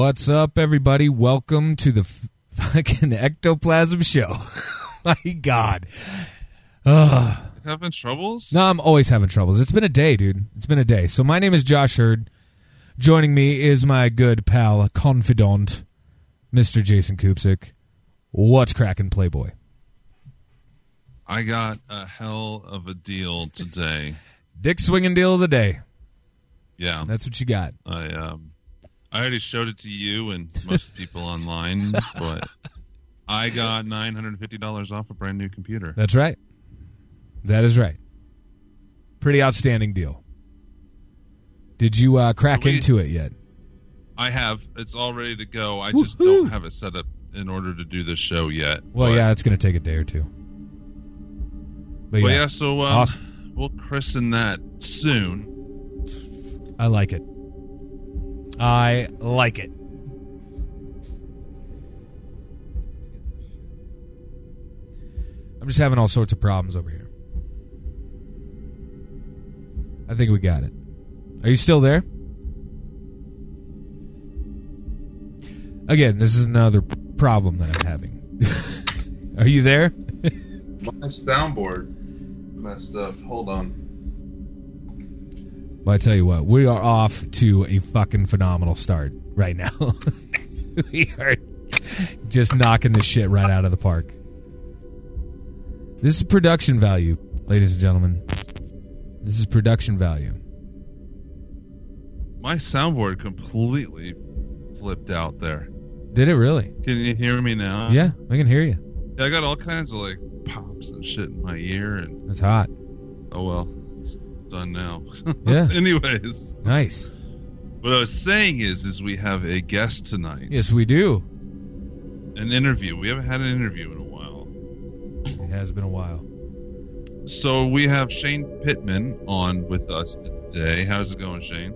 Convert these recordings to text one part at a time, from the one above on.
What's up, everybody? Welcome to the fucking Ectoplasm Show. My God. Ugh. having troubles? No, I'm always having troubles. It's been a day, dude. It's been a day. So my name is Josh Hurd. Joining me is my good pal, confidant, Mr. Jason Kupsik. What's cracking, Playboy? I got a hell of a deal today. Dick swinging deal of the day. Yeah, That's what you got. I um, I already showed it to you and most people online, but I got nine hundred and fifty dollars off a brand new computer. That's right. That is right. Pretty outstanding deal. Did you uh, crack We- into it yet? I have it's all ready to go. I just don't have it set up in order to do this show yet. Well, but, yeah, it's going to take a day or two. But Well, yeah, yeah. So um, Awesome. we'll christen that soon. I like it. I like it. I'm just having all sorts of problems over here. I think we got it. Are you still there? Again, this is another problem that I'm having. Are you there? My soundboard messed up. Hold on. Well, I tell you what, we are off to a fucking phenomenal start right now. we are just knocking this shit right out of the park. This is production value, ladies and gentlemen. This is production value. My soundboard completely flipped out there. Did it really? Can you hear me now? Yeah, I can hear you. Yeah, I got all kinds of like pops and shit in my ear, and That's hot. oh well, done now. Yeah. Anyways, Nice. what I was saying is, is we have a guest tonight. Yes, we do. An interview. We haven't had an interview in a while. It has been a while. So we have Shane Pittman on with us today. How's it going, Shane?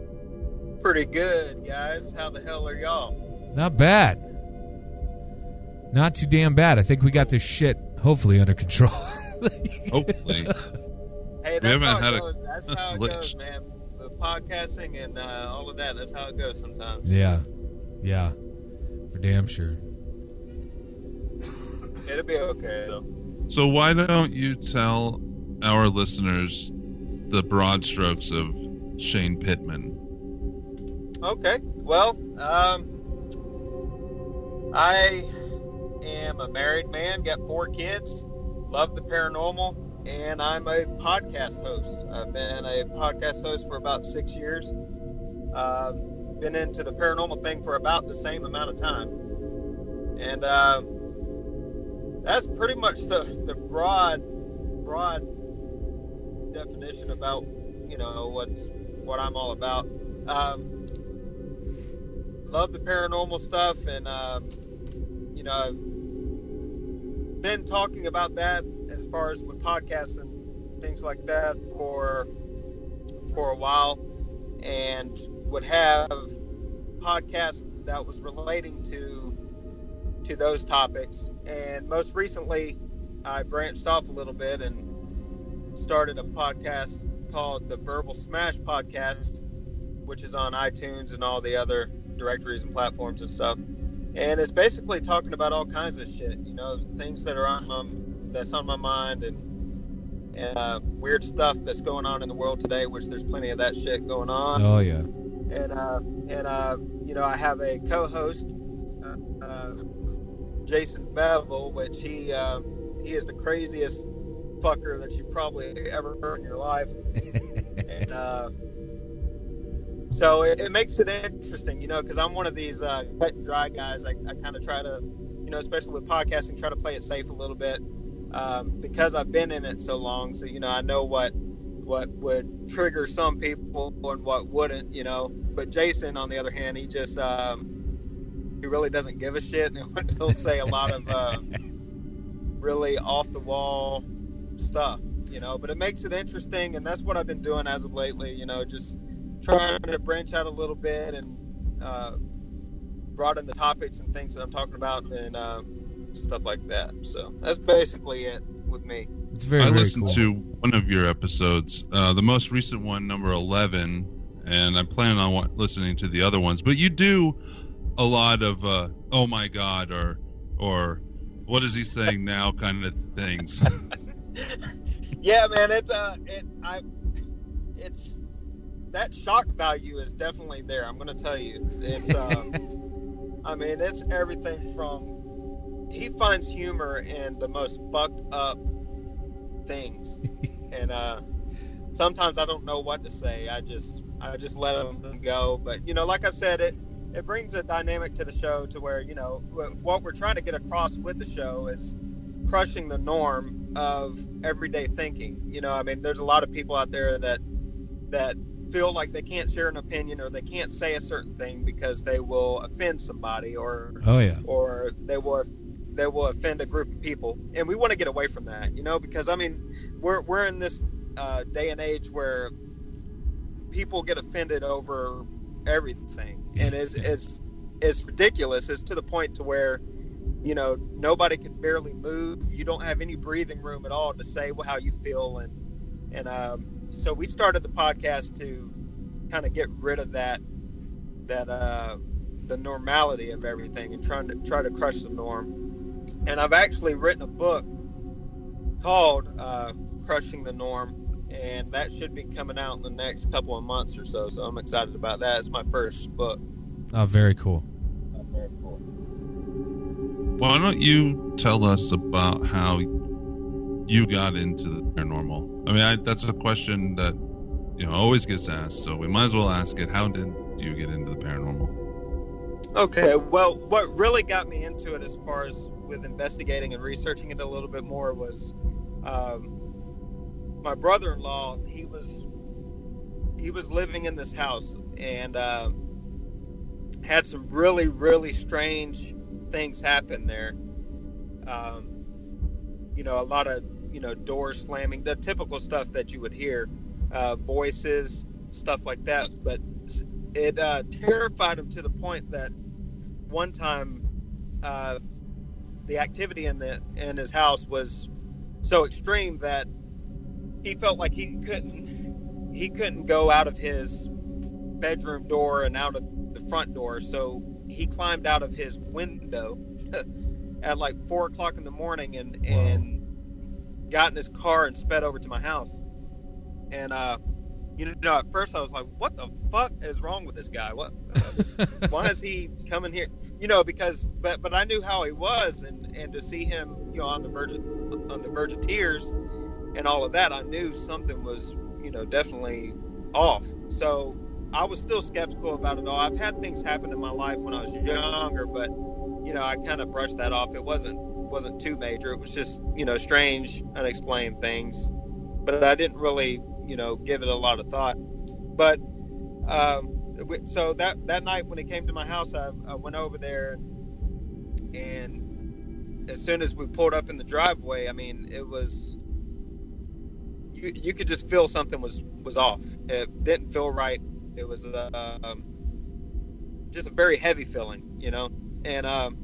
Pretty good, guys. How the hell are y'all? Not bad. Not too damn bad. I think we got this shit hopefully under control. Hopefully. Hey, We haven't how had it a goes. That's how it glitch. goes, man. The podcasting and uh, all of that. That's how it goes sometimes. yeah. Yeah. For damn sure. It'll be okay though. so why don't you tell our listeners the broad strokes of Shane Pittman? Okay. Well, um, I am a married man, got four kids, love the paranormal, and I'm a podcast host. I've been a podcast host for about six years. Um, been into the paranormal thing for about the same amount of time, and um, that's pretty much the the broad broad definition about you know what's what I'm all about. Um, love the paranormal stuff, and um, you know, I've been talking about that far as with podcasts and things like that for for a while, and would have podcasts that was relating to to those topics. And most recently, I branched off a little bit and started a podcast called the Verbal Smash Podcast, which is on iTunes and all the other directories and platforms and stuff. And it's basically talking about all kinds of shit, you know, things that are on um, that's on my mind and and uh, weird stuff that's going on in the world today, which there's plenty of that shit going on Oh yeah. and uh, and uh, you know I have a co-host, uh, uh, Jason Bevel, which he uh, he is the craziest fucker that you probably ever heard in your life, and uh, so it, it makes it interesting, you know, because I'm one of these uh, cut and dry guys. I, I kind of try to, you know, especially with podcasting, try to play it safe a little bit. Um, because I've been in it so long. So you know, I know what what would trigger some people and what wouldn't. You know, but Jason, on the other hand, he just um, he really doesn't give a shit, and he'll say a lot of uh, really off the wall stuff. You know, but it makes it interesting, and that's what I've been doing as of lately. You know, just trying to branch out a little bit and uh, broaden the topics and things that I'm talking about and uh, stuff like that. So that's basically it with me. It's very. I very listened cool. to one of your episodes, uh, the most recent one, number eleven, and I plan on wa- listening to the other ones. But you do a lot of uh, "Oh my God" or or "What is he saying now?" kind of things. yeah, man, it's uh, it I, it's that shock value is definitely there. I'm gonna tell you, it's um, I mean, it's everything from he finds humor in the most fucked up things, and uh, sometimes I don't know what to say. I just I just let them go. But you know, like I said, it it brings a dynamic to the show to where you know what we're trying to get across with the show is crushing the norm of everyday thinking. You know, I mean, there's a lot of people out there that that feel like they can't share an opinion or they can't say a certain thing because they will offend somebody or Oh yeah. or they will they will offend a group of people. And we want to get away from that you know because i mean we're we're in this uh, day and age where people get offended over everything. And it's it's it's ridiculous. It's to the point to where you know nobody can barely move. You don't have any breathing room at all to say how you feel. And and um, so we started the podcast to kind of get rid of that that uh, the normality of everything and trying to try to crush the norm and I've actually written a book called uh, "Crushing the Norm," and that should be coming out in the next couple of months or so. So I'm excited about that. It's my first book. Oh, very cool. Very cool. Why don't you tell us about how you got into the paranormal? I mean, I, that's a question that you know always gets asked, so we might as well ask it. How did you get into the paranormal? Okay, well, what really got me into it, as far as with investigating and researching it a little bit more, was um, my brother-in-law. He was he was living in this house and um, had some really really strange things happen there. Um, you know, a lot of you know doors slamming, the typical stuff that you would hear, uh, voices, stuff like that. But it uh, terrified him to the point that one time uh, the activity in the in his house was so extreme that he felt like he couldn't he couldn't go out of his bedroom door and out of the front door so he climbed out of his window at like four o'clock in the morning and Wow. and got in his car and sped over to my house and uh you know at first i was like what the fuck is wrong with this guy? What uh, why is he coming here? You know because but but i knew how he was and and to see him you know on the verge of on the verge of tears and all of that i knew something was you know definitely off. So i was still skeptical about it all. I've had things happen in my life when i was younger but you know i kind of brushed that off. It wasn't wasn't too major. It was just you know strange unexplained things. But i didn't really you know give it a lot of thought. But um so that that night when he came to my house i, I went over there and as soon as we pulled up in the driveway i mean it was you, you could just feel something was was off. It didn't feel right. It was uh, um, just a very heavy feeling you know? And um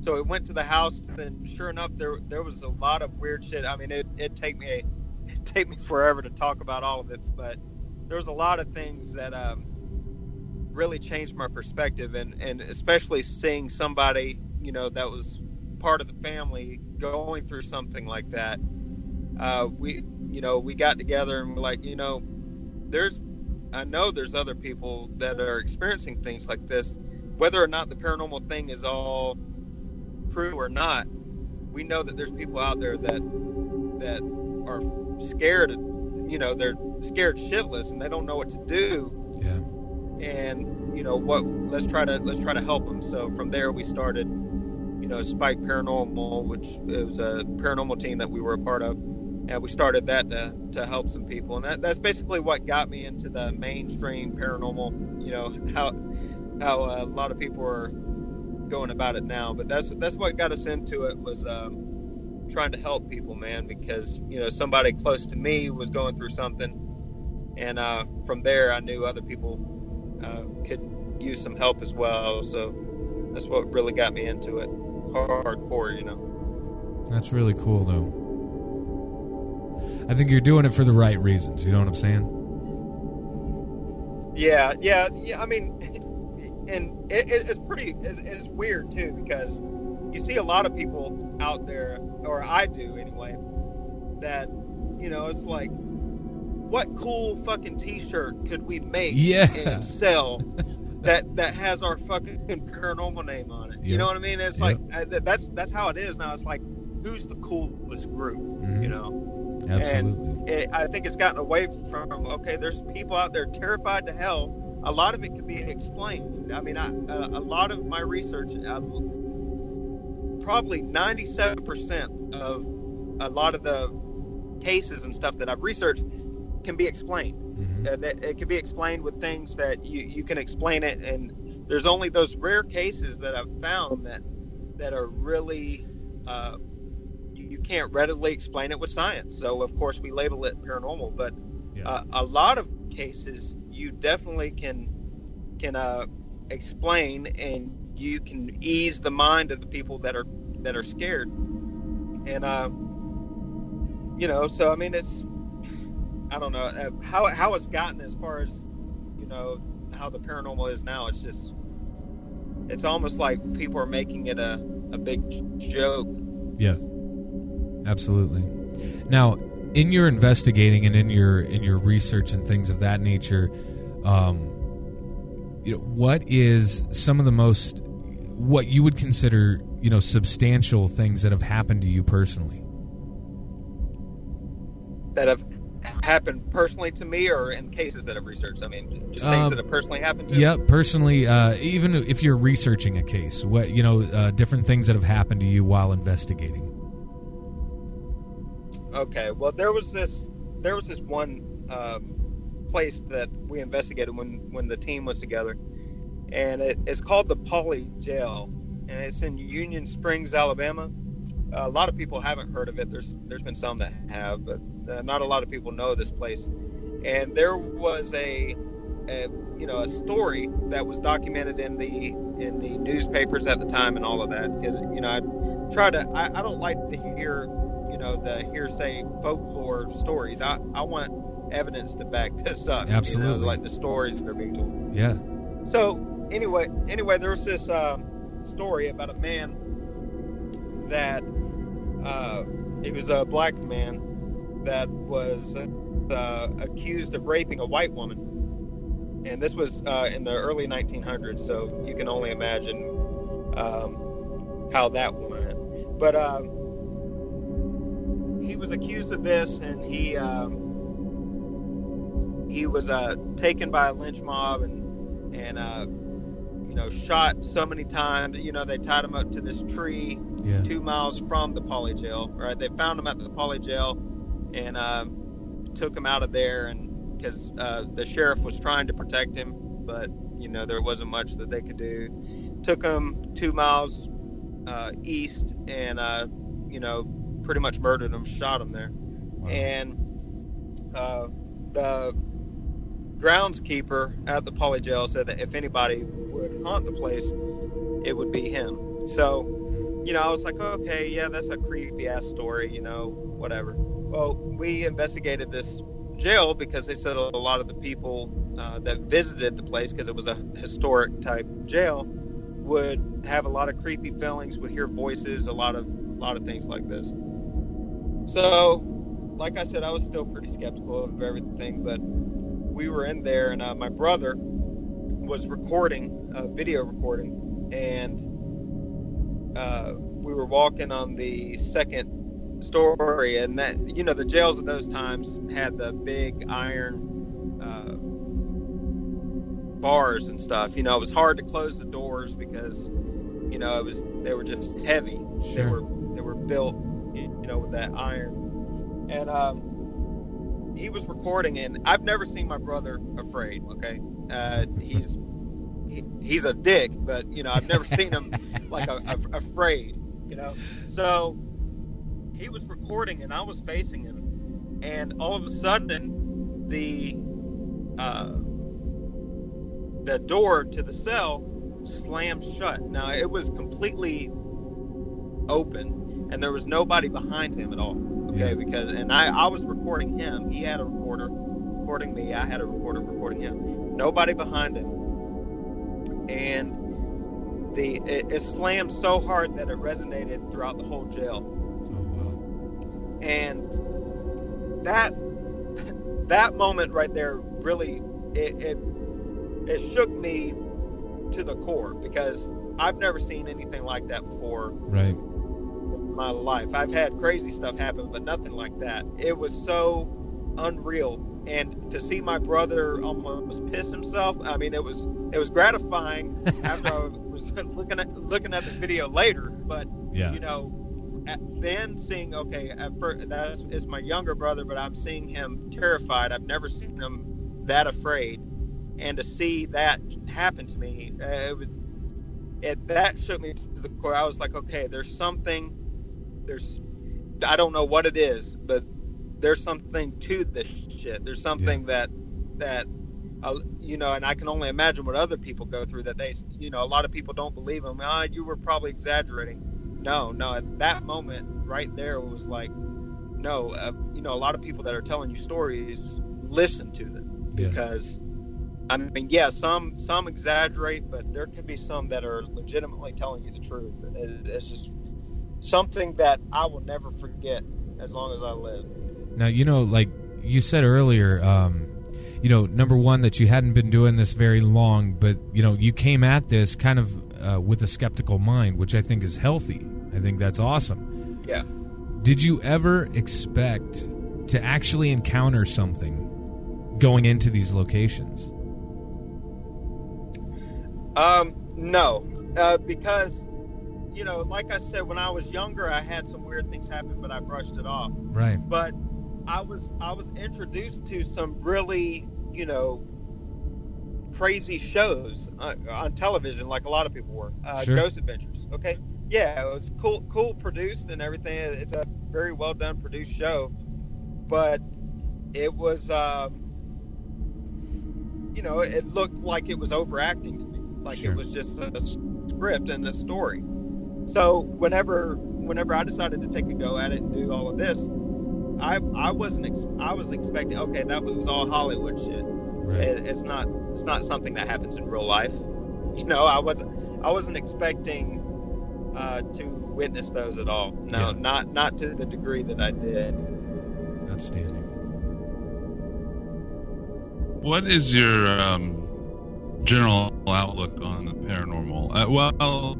so we went to the house and sure enough there there was a lot of weird shit. I mean it it take me it take me forever to talk about all of it but there was a lot of things that um really changed my perspective and and especially seeing somebody you know that was part of the family going through something like that. Uh we you know we got together and we're like you know there's i know there's other people that are experiencing things like this. Whether or not the paranormal thing is all true or not we know that there's people out there that that are scared you know they're scared shitless and they don't know what to do Yeah. and you know what let's try to let's try to help them so from there we started you know, Spike Paranormal, which was a paranormal team that we were a part of, and we started that to, to help some people, and that, that's basically what got me into the mainstream paranormal. You know how how a lot of people are going about it now, but that's that's what got us into it was um, trying to help people, man, because you know somebody close to me was going through something, and uh, from there I knew other people uh, could use some help as well. So that's what really got me into it, hardcore, you know. That's really cool, though. I think you're doing it for the right reasons. You know what I'm saying? Yeah, yeah, yeah. I mean, and it, it's pretty, it's, it's weird too because you see a lot of people out there, or I do anyway, that you know, it's like, what cool fucking T-shirt could we make Yeah. and sell that that has our fucking paranormal name on it? You know what I mean? It's like uh, that's that's how it is now. It's like, who's the coolest group? Mhm. You know Absolutely. it, I think it's gotten away from okay. There's people out there terrified to hell. A lot of it can be explained. I mean, I, uh, a lot of my research, probably 97% of a lot of the cases and stuff that I've researched can be explained. Mhm. Uh, that it can be explained with things that you, you can explain it, and there's only those rare cases that I've found that that are really uh, you, you can't readily explain it with science. So of course we label it paranormal, but Yeah. uh, a lot of cases you definitely can can uh, explain, and you can ease the mind of the people that are that are scared, and uh, you know. So I mean, it's I don't know uh, how how it's gotten as far as you know how the paranormal is now. It's just it's almost like people are making it a, a big joke. Yes, absolutely. Now, in your investigating and in your in your research and things of that nature, um, you know, what is some of the most what you would consider you know substantial things that have happened to you personally? that have happened personally to me or in cases that I've researched? I mean, just things Um, that have personally happened to me? Yeah, personally, uh, even if you're researching a case, what you know, uh, different things that have happened to you while investigating. Okay. Well, there was this there was this one um, place that we investigated when when the team was together, and it, it's called the Poly Jail, and it's in Union Springs, Alabama. a lot of people haven't heard of it. There's there's been some that have, but uh, not a lot of people know this place. And there was a, a you know a story that was documented in the in the newspapers at the time and all of that because you know I try to I, I don't like to hear you know the hearsay folklore stories. I I want evidence to back this up. you know, Absolutely. like the stories that are being told. Yeah. So anyway, anyway, there was this um, story about a man that uh, he was a black man that was uh, accused of raping a white woman, and this was uh, in the early 1900s. So you can only imagine um, how that went. But um, he was accused of this, and he um, he was uh, taken by a lynch mob and and uh, know shot so many times. You know they tied him up to this tree Yeah. two miles from the poly jail. Right, they found him at the poly jail and um, took him out of there, and because uh, the sheriff was trying to protect him, but you know there wasn't much that they could do. Took him two miles uh, east, and uh, you know pretty much murdered him, shot him there, and uh, the groundskeeper at the poly jail said that if anybody would haunt the place, it would be him. So, you know, I was like, okay, yeah, that's a creepy ass story, you know, whatever. Well, we investigated this jail because they said a lot of the people uh, that visited the place, because it was a historic type jail, would have a lot of creepy feelings, would hear voices, a lot of, a lot of things like this. So, like I said, I was still pretty skeptical of everything, but we were in there, and uh, my brother was recording, uh, video recording, and uh, we were walking on the second story, and that you know the jails at those times had the big iron uh, bars and stuff. You know, it was hard to close the doors because You know, it was they were just heavy. Sure. They were they were built, you know, with that iron. And um, he was recording, and I've never seen my brother afraid. Okay, uh, he's he, he's a dick, but you know, I've never seen him like a, a, afraid. You know, so he was recording, and I was facing him, and all of a sudden, the uh, the door to the cell slammed shut. Now it was completely open, and there was nobody behind him at all. Okay, because and I I was recording him. He had a recorder recording me. I had a recorder recording him. Nobody behind him, and the it, it slammed so hard that it resonated throughout the whole jail Oh wow. and that that moment right there really it, it it shook me to the core because I've never seen anything like that before Right. My life. I've had crazy stuff happen, but nothing like that. It was so unreal, and to see my brother almost piss himself. I mean, it was it was gratifying after I was looking at looking at the video later, but Yeah. you know, at, then seeing okay, at first, that's is my younger brother, but I'm seeing him terrified. I've never seen him that afraid, and to see that happen to me, uh, it was it that shook me to the core. I was like, okay, there's something, there's, I don't know what it is, but there's something to this shit. There's something that that. Uh, you know, and I can only imagine what other people go through. That they, you know, a lot of people don't believe him. Ah, you were probably exaggerating no no at that moment right there was like no uh, you know a lot of people that are telling you stories listen to them Yeah. because i mean yeah some some exaggerate but there could be some that are legitimately telling you the truth it, it's just something that i will never forget as long as i live Now, you know, like you said earlier, um, you know, number one, that you hadn't been doing this very long, but, you know, you came at this kind of uh, with a skeptical mind, which I think is healthy. I think that's awesome. yeah Did you ever expect to actually encounter something going into these locations? Um, no, uh, because you know, like I said, when I was younger, I had some weird things happen, but I brushed it off. Right. But I was I was introduced to some really you know crazy shows uh, on television, like a lot of people were. Uh, Sure. Ghost Adventures. Okay, yeah, it was cool, cool produced and everything. It's a very well done produced show, but it was. Um, you know, it looked like it was overacting to me, like Sure. it was just a script and a story. So whenever, whenever I decided to take a go at it and do all of this, I, I wasn't, ex- I was expecting, okay, that was all Hollywood shit. Right. It, it's not, it's not something that happens in real life. You know, I wasn't, I wasn't expecting uh, to witness those at all. No, Yeah. not, not to the degree that I did. Outstanding. What is your um, general outlook on the paranormal? Uh, well,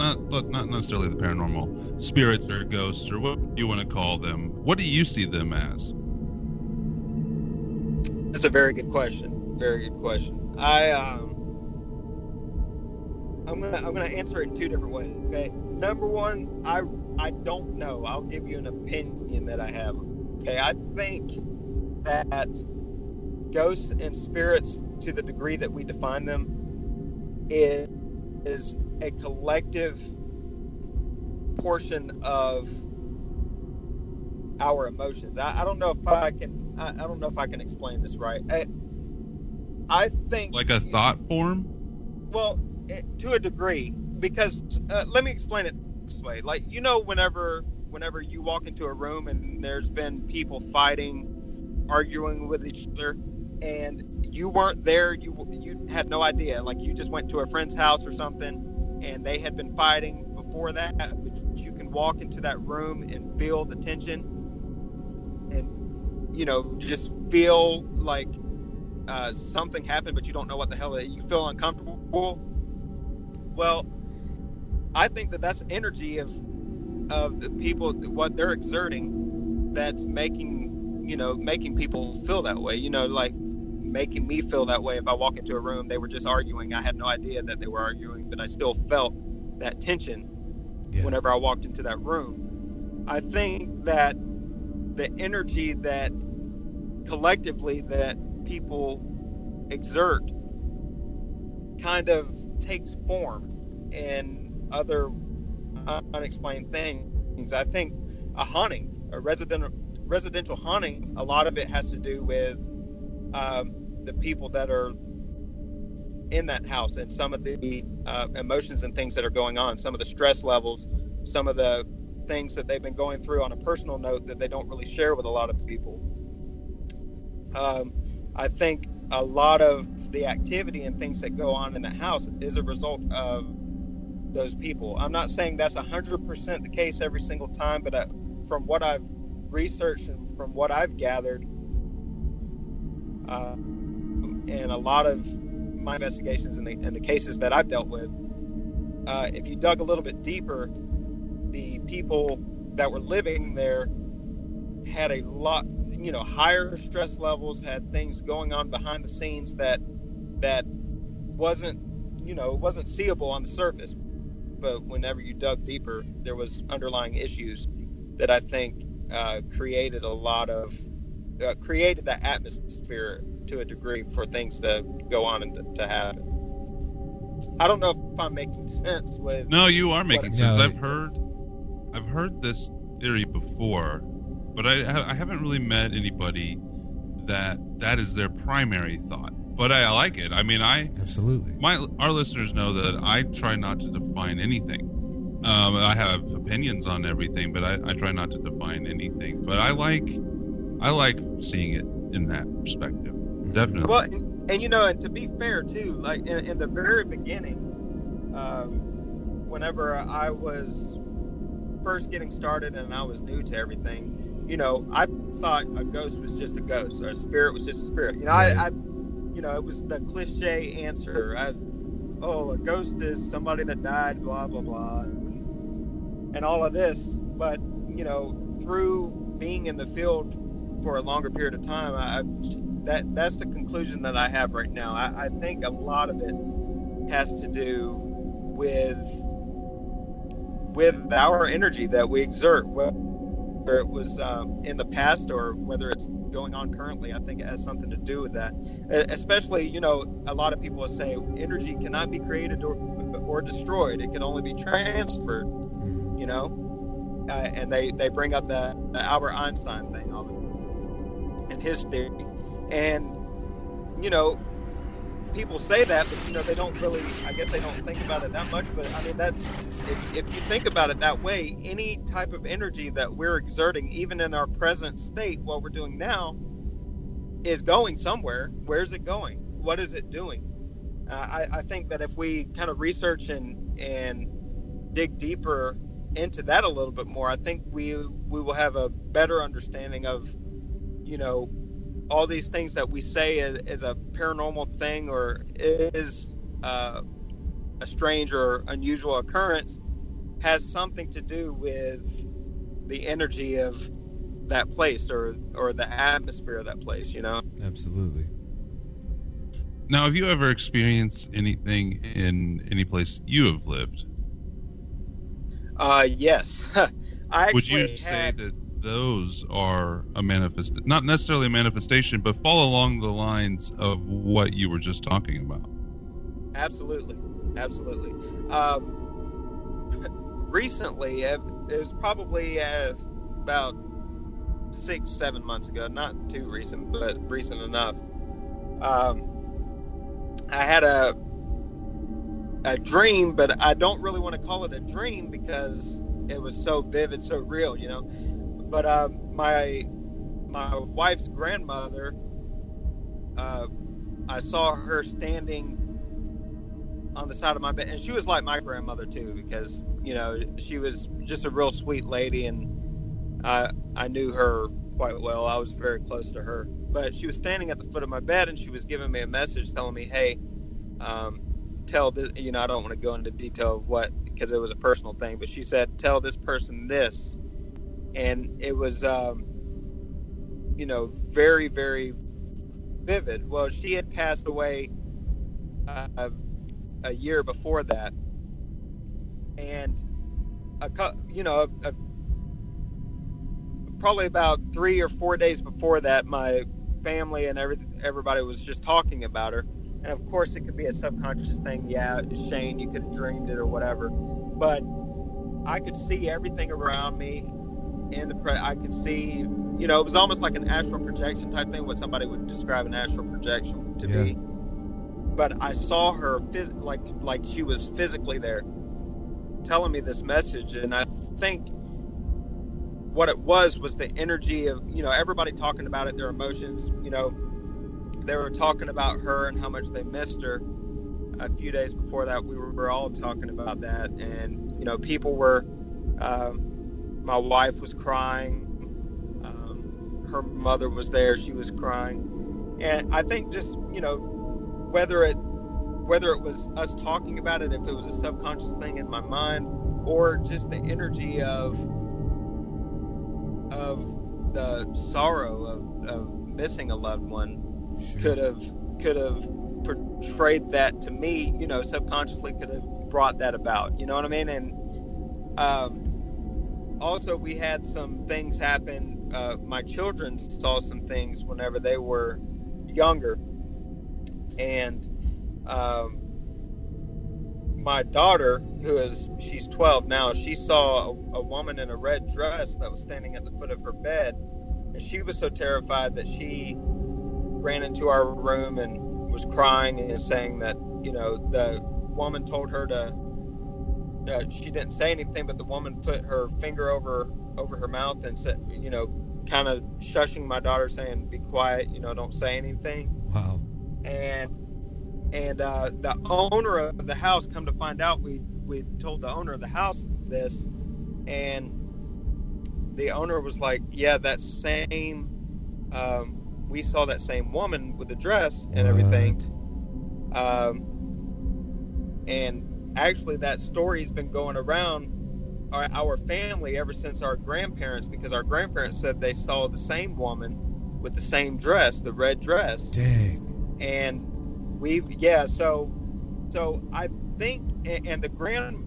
not not necessarily the paranormal, spirits or ghosts or what you want to call them. What do you see them as? That's a very good question. Very good question. I um, I'm gonna I'm gonna answer it in two different ways. Okay. Number one, I I don't know. I'll give you an opinion that I have. Okay. I think that ghosts and spirits, to the degree that we define them, is is a collective portion of our emotions. I, I don't know if I can. I, I don't know if I can explain this right. I, I think Like a thought form? well, eh, to a degree, because uh, let me explain it this way. Like you know, whenever whenever you walk into a room and there's been people fighting, arguing with each other, and you weren't there, you you had no idea. Like you just went to a friend's house or something, and they had been fighting before that. You can walk into that room and feel the tension, and you know, just feel like uh, something happened, but you don't know what the hell it, you feel uncomfortable. Well, I think that that's energy of of the people what they're exerting that's making you know making people feel that way. You know, like making me feel that way if I walk into a room they were just arguing. I had no idea that they were arguing, but I still felt that tension Yeah. whenever I walked into that room. I think that the energy that collectively that people exert kind of takes form in other unexplained things. I think a haunting, a resident residential haunting, a lot of it has to do with um, the people that are in that house and some of the uh, emotions and things that are going on, some of the stress levels, some of the things that they've been going through on a personal note that they don't really share with a lot of people. Um, I think a lot of the activity and things that go on in the house is a result of those people. I'm not saying that's 100% the case every single time, but uh, from what I've researched and from what I've gathered, uh, and a lot of my investigations and the, and the cases that I've dealt with, uh, if you dug a little bit deeper, the people that were living there had a lot, you know, higher stress levels, had things going on behind the scenes that that wasn't, you know, wasn't seeable on the surface. But whenever you dug deeper, there was underlying issues that I think uh, created a lot of uh, created that atmosphere to a degree for things to go on and to, to happen. I don't know if I'm making sense with. No, you are making sense. No. I've heard, I've heard this theory before, but I, I haven't really met anybody that that is their primary thought. But I like it. I mean, I Absolutely. my our listeners know that I try not to define anything. Um, I have opinions on everything, but I, I try not to define anything. But I like I like seeing it in that perspective. Definitely. Well, and, and you know, and to be fair too, like in, in the very beginning, um, whenever I was first getting started and I was new to everything, you know, I thought a ghost was just a ghost, or a spirit was just a spirit. You know, Right. I, I, you know, it was the cliche answer. I, oh, a ghost is somebody that died, blah blah blah, and all of this. But you know, through being in the field for a longer period of time, I, I that that's the conclusion that I have right now. I, I think a lot of it has to do with with our energy that we exert, whether it was um, in the past or whether it's going on currently. I think it has something to do with that. Especially, you know, a lot of people will say energy cannot be created or or destroyed; it can only be transferred. You know, uh, and they they bring up the, the Albert Einstein thing all the and his theory. And you know, people say that, but you know, they don't really. I guess they don't think about it that much. But I mean, that's if, if you think about it that way, any type of energy that we're exerting, even in our present state, what we're doing now, is going somewhere. Where's it going? What is it doing? Uh, I, I think that if we kind of research and and dig deeper into that a little bit more, I think we we will have a better understanding of, you know, all these things that we say is, is a paranormal thing or is uh, a strange or unusual occurrence has something to do with the energy of that place or or the atmosphere of that place. You know. Absolutely. Now, have you ever experienced anything in any place you have lived? Uh, yes. I actually Would you say had, that those are a manifest, not necessarily a manifestation, but fall along the lines of what you were just talking about? Absolutely, absolutely. Um, recently, it was probably uh, about six, seven months ago. Not too recent, but recent enough. Um, I had a a dream, but I don't really want to call it a dream because it was so vivid, so real, you know. But um, my my wife's grandmother, uh, I saw her standing on the side of my bed, and she was like my grandmother too, because you know she was just a real sweet lady, and I I knew her quite well. I was very close to her, but she was standing at the foot of my bed, and she was giving me a message telling me, "Hey, um, tell this." You know, I don't want to go into detail of what because it was a personal thing, but she said, "Tell this person this," and it was, um, you know, very very vivid. Well, she had passed away. Uh, a year before that and a you know a, a, probably about three or four days before that, my family and every, everybody was just talking about her. And of course, it could be a subconscious thing. Yeah, Shane, you could have dreamed it or whatever. But I could see everything around me in the pre- I could see, you know, it was almost like an astral projection type thing, what somebody would describe an astral projection to yeah. be. But I saw her phys- like like she was physically there, telling me this message, and I think what it was was the energy of you know everybody talking about it, their emotions. You know, they were talking about her and how much they missed her. A few days before that, we were, we were all talking about that, and you know, people were. Um, my wife was crying. Um, her mother was there; she was crying, and I think just you know, whether it whether it was us talking about it, if it was a subconscious thing in my mind, or just the energy of of the sorrow of, of missing a loved one sure. could have could have portrayed that to me you know subconsciously could have brought that about you know what i mean and um, also we had some things happen. Uh, my children saw some things whenever they were younger, and um, my daughter, who is she's 12 now, she saw a, a woman in a red dress that was standing at the foot of her bed, and she was so terrified that she ran into our room and was crying and saying that you know the woman told her to uh, she didn't say anything, but the woman put her finger over over her mouth and said, you know, kind of shushing my daughter, saying, "Be quiet, you know, don't say anything." Wow. And and uh, the owner of the house, come to find out, we we told the owner of the house this, and the owner was like, "Yeah, that same." Um, we saw that same woman with the dress and everything. Um, and actually that story's been going around our, our, family ever since our grandparents because our grandparents said they saw the same woman with the same dress the red dress. Dang. And we yeah so so i think and the grand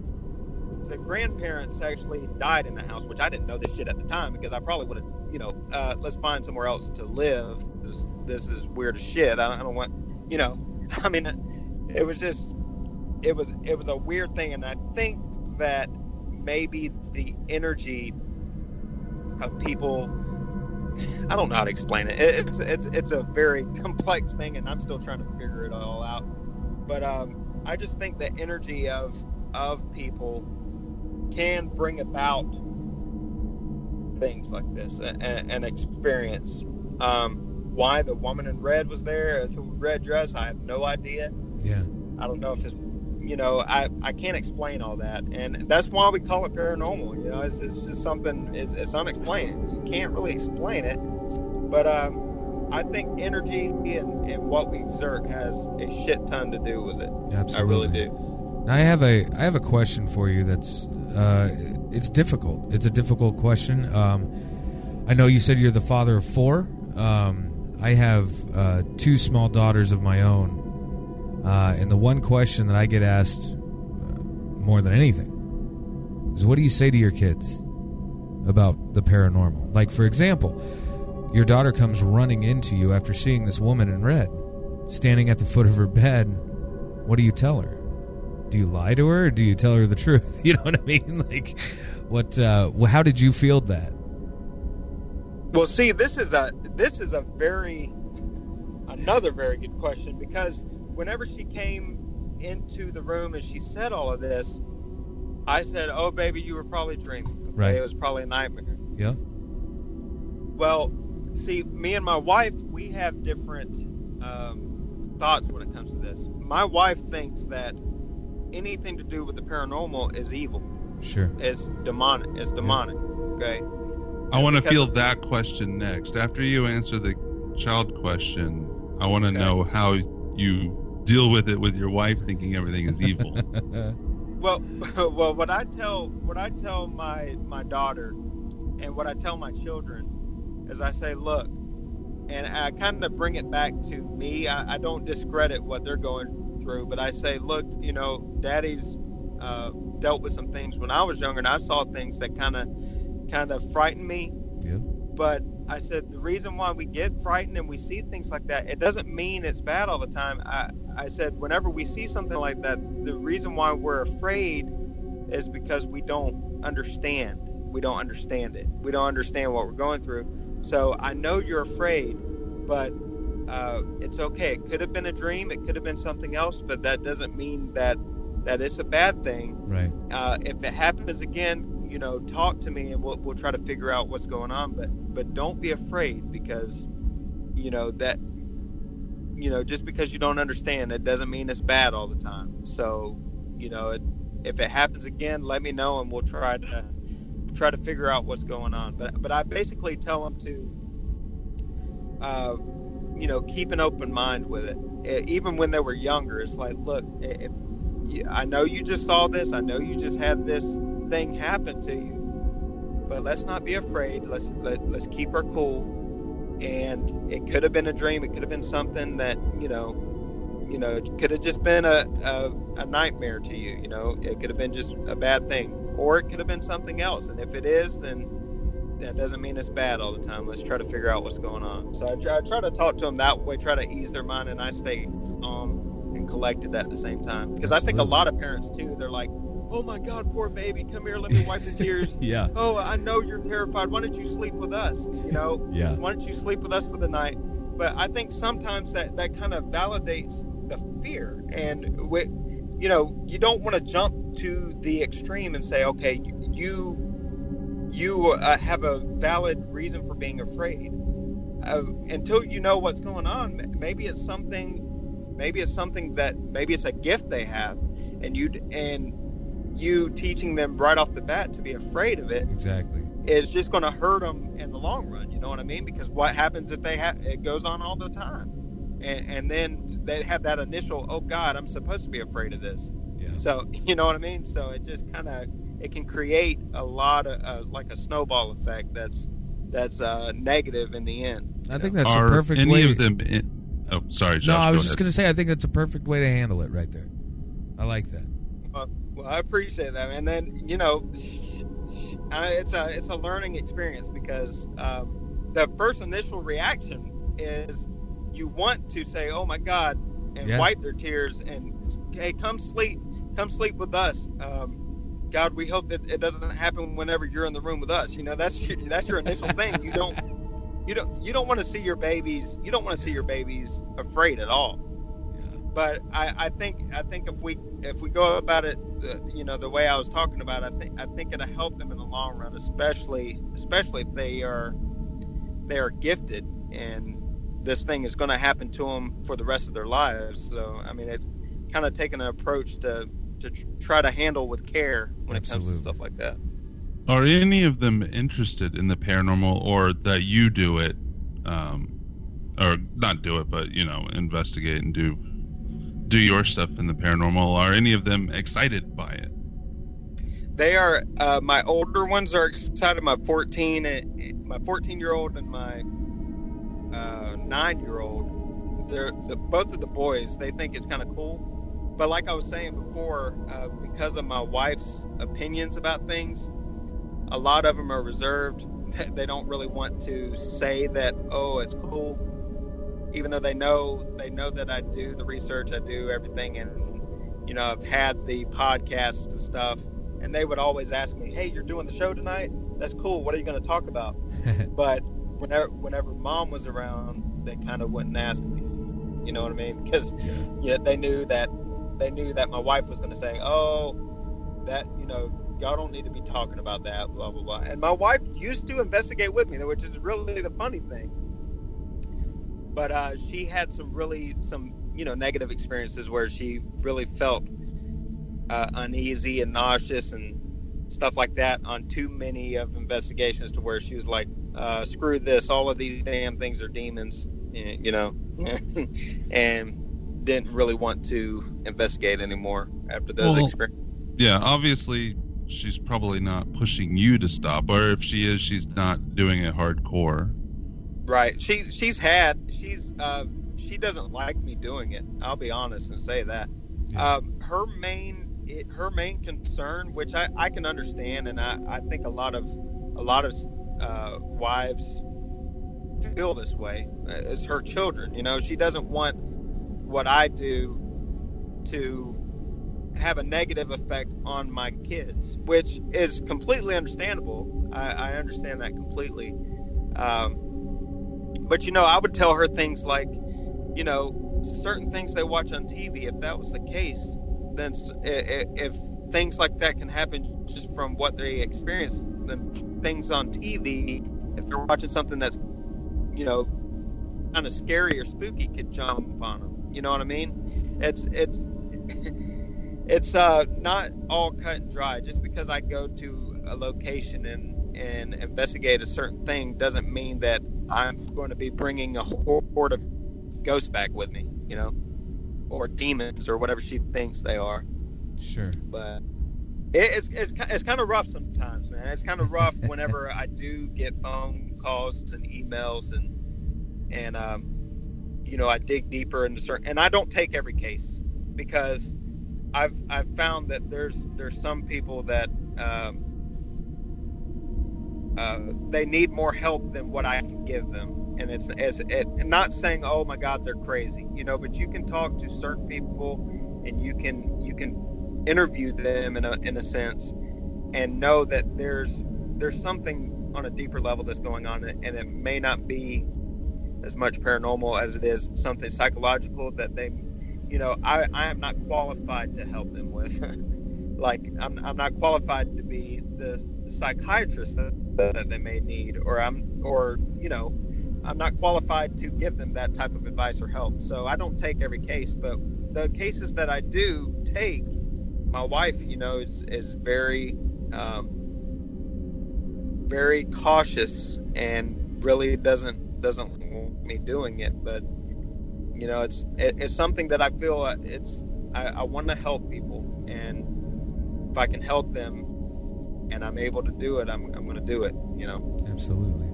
the grandparents actually died in the house which i didn't know this shit at the time because i probably would have you know uh, let's find somewhere else to live. This, this is weird as shit. I don't, I don't want you know i mean it was just it was it was a weird thing, and I think that maybe the energy of people I don't know how to explain it. It's it's it's a very complex thing, and I'm still trying to figure it all out. But um, I just think the energy of of people can bring about things like this, an experience. Um, why the woman in red was there, the red dress, I have no idea. Yeah. I don't know if it's you know, I, I can't explain all that. And that's why we call it paranormal. You know, it's, it's just something, it's, it's unexplained. You can't really explain it. But um, I think energy and, and what we exert has a shit ton to do with it. Absolutely. I really do. Now I have a I have a question for you that's uh, it's difficult. It's a difficult question. Um, I know you said you're the father of four. Um, I have uh, two small daughters of my own uh, and the one question that I get asked uh, more than anything is what do you say to your kids about the paranormal? Like, for example, your daughter comes running into you after seeing this woman in red standing at the foot of her bed. What do you tell her? Do you lie to her or do you tell her the truth? You know what I mean? Like, what, uh, how did you feel that? Well, see, this is a, this is a very, another very good question because whenever she came into the room and she said all of this, I said, "Oh, baby, you were probably dreaming. Okay? Right. It was probably a nightmare." Yeah. Well, see, me and my wife, we have different um, thoughts when it comes to this. My wife thinks that anything to do with the paranormal is evil. Sure. Is demonic. Is demonic. Yeah. Okay. I want to feel that question next. After you answer the child question, I want to okay. know how you deal with it with your wife thinking everything is evil. well, well, what I tell what I tell my my daughter, and what I tell my children, is I say, look, and I kind of bring it back to me. I, I don't discredit what they're going through, but I say, look, you know, Daddy's uh, dealt with some things when I was younger, and I saw things that kind of kind of frightened me. Yeah. But I said the reason why we get frightened and we see things like that, it doesn't mean it's bad all the time. I, I said whenever we see something like that, the reason why we're afraid is because we don't understand. We don't understand it. We don't understand what we're going through. So I know you're afraid, but uh, it's okay. It could have been a dream. It could have been something else, but that doesn't mean that that it's a bad thing. Right. Uh, if it happens again, you know, talk to me and we'll, we'll try to figure out what's going on. But but don't be afraid because you know that you know just because you don't understand it doesn't mean it's bad all the time. So you know it, if it happens again, let me know and we'll try to try to figure out what's going on. But but I basically tell them to. Uh, you know, keep an open mind with it. Even when they were younger, it's like, look, if I know you just saw this, I know you just had this thing happen to you, but let's not be afraid. Let's let, let's keep our cool. And it could have been a dream. It could have been something that you know, you know, it could have just been a, a, a nightmare to you. You know, it could have been just a bad thing, or it could have been something else. And if it is, then that doesn't mean it's bad all the time. Let's try to figure out what's going on. So I, I try to talk to them that way, try to ease their mind, and I stay calm and collected at the same time. Because I think a lot of parents too, they're like, "Oh my God, poor baby, come here, let me wipe the tears." yeah. Oh, I know you're terrified. Why don't you sleep with us? You know. Yeah. Why don't you sleep with us for the night? But I think sometimes that that kind of validates the fear, and we, you know, you don't want to jump to the extreme and say, "Okay, you." you uh, have a valid reason for being afraid. Uh, until you know what's going on, maybe it's something, maybe it's something that maybe it's a gift they have, and you and you teaching them right off the bat to be afraid of it Exactly. is just going to hurt them in the long run. You know what I mean? Because what happens if they have it goes on all the time, and, and then they have that initial, oh God, I'm supposed to be afraid of this. Yeah. So you know what I mean? So it just kind of it can create a lot of uh, like a snowball effect that's that's uh, negative in the end. I think that's Are a perfect any way. of them? In, oh, sorry, Josh. no, I go was just going to say I think that's a perfect way to handle it right there. I like that. Well, well I appreciate that, and then you know, it's a it's a learning experience because um, the first initial reaction is you want to say, "Oh my God," and Yeah. wipe their tears and hey, come sleep, come sleep with us. Um, God, we hope that it doesn't happen whenever you're in the room with us. You know, that's your, that's your initial thing. You don't you don't you don't want to see your babies. You don't want to see your babies afraid at all. Yeah. But I, I think I think if we if we go about it, the, you know, the way I was talking about, I think I think it'll help them in the long run, especially especially if they are they are gifted and this thing is going to happen to them for the rest of their lives. So I mean, it's kind of taking an approach to to try to handle with care when it comes to stuff like that. Are any of them interested in the paranormal, or that you do it, um, or not do it, but you know, investigate and do do your stuff in the paranormal? Are any of them excited by it? They are uh, my older ones are excited. My fourteen, my fourteen year old and my uh, nine year old. They're the, both of the boys. They think it's kind of cool. But like I was saying before, uh, because of my wife's opinions about things, a lot of them are reserved. They don't really want to say that. Oh, it's cool, even though they know they know that I do the research, I do everything, and you know I've had the podcasts and stuff and they would always ask me, "Hey, you're doing the show tonight? That's cool. What are you going to talk about?" but whenever whenever mom was around, they kind of wouldn't ask me. You know what I mean? Because Yeah. you know, they knew that they knew that my wife was going to say, "Oh, that you know." Y'all don't need to be talking about that, blah blah blah. And my wife used to investigate with me, which is really the funny thing. But uh, she had some really some you know negative experiences where she really felt uh, uneasy and nauseous and stuff like that on too many of investigations to where she was like, uh, "Screw this! All of these damn things are demons," you know, and didn't really want to investigate anymore after those Well- experiences. Yeah, obviously she's probably not pushing you to stop, or if she is, she's not doing it hardcore. Right? She she's had she's uh, she doesn't like me doing it. I'll be honest and say that. Yeah. Um, her main it, her main concern, which I, I can understand, and I, I think a lot of a lot of uh, wives feel this way, uh, is her children. You know, she doesn't want what I do to have a negative effect on my kids, which is completely understandable. I, I understand that completely. Um, but you know, I would tell her things like, you know, certain things they watch on TV. If that was the case, then if things like that can happen just from what they experience, then things on TV, if they're watching something that's, you know, kind of scary or spooky, could jump on them. You know what I mean? It's it's it's uh, not all cut and dry. Just because I go to a location and and investigate a certain thing doesn't mean that I'm going to be bringing a horde of ghosts back with me. You know, or demons or whatever she thinks they are. Sure. But it, it's it's it's kind of rough sometimes, man. It's kind of rough whenever I do get phone calls and emails and and um, you know I dig deeper into certain and I don't take every case because I've I've found that there's there's some people that um, uh, they need more help than what I can give them, and it's as it, not saying oh my God they're crazy, you know, but you can talk to certain people and you can you can interview them in a in a sense and know that there's there's something on a deeper level that's going on and it may not be as much paranormal as it is something psychological that they you know, I, I am not qualified to help them with. like, I'm, I'm not qualified to be the psychiatrist that, that they may need, or I'm, or, you know, I'm not qualified to give them that type of advice or help. So I don't take every case, but the cases that I do take, my wife, you know, is, is very, um, very cautious and really doesn't doesn't want me doing it. But you know it's it, it's something that i feel uh, it's i, I want to help people and if i can help them and i'm able to do it i'm, I'm going to do it you know? Absolutely.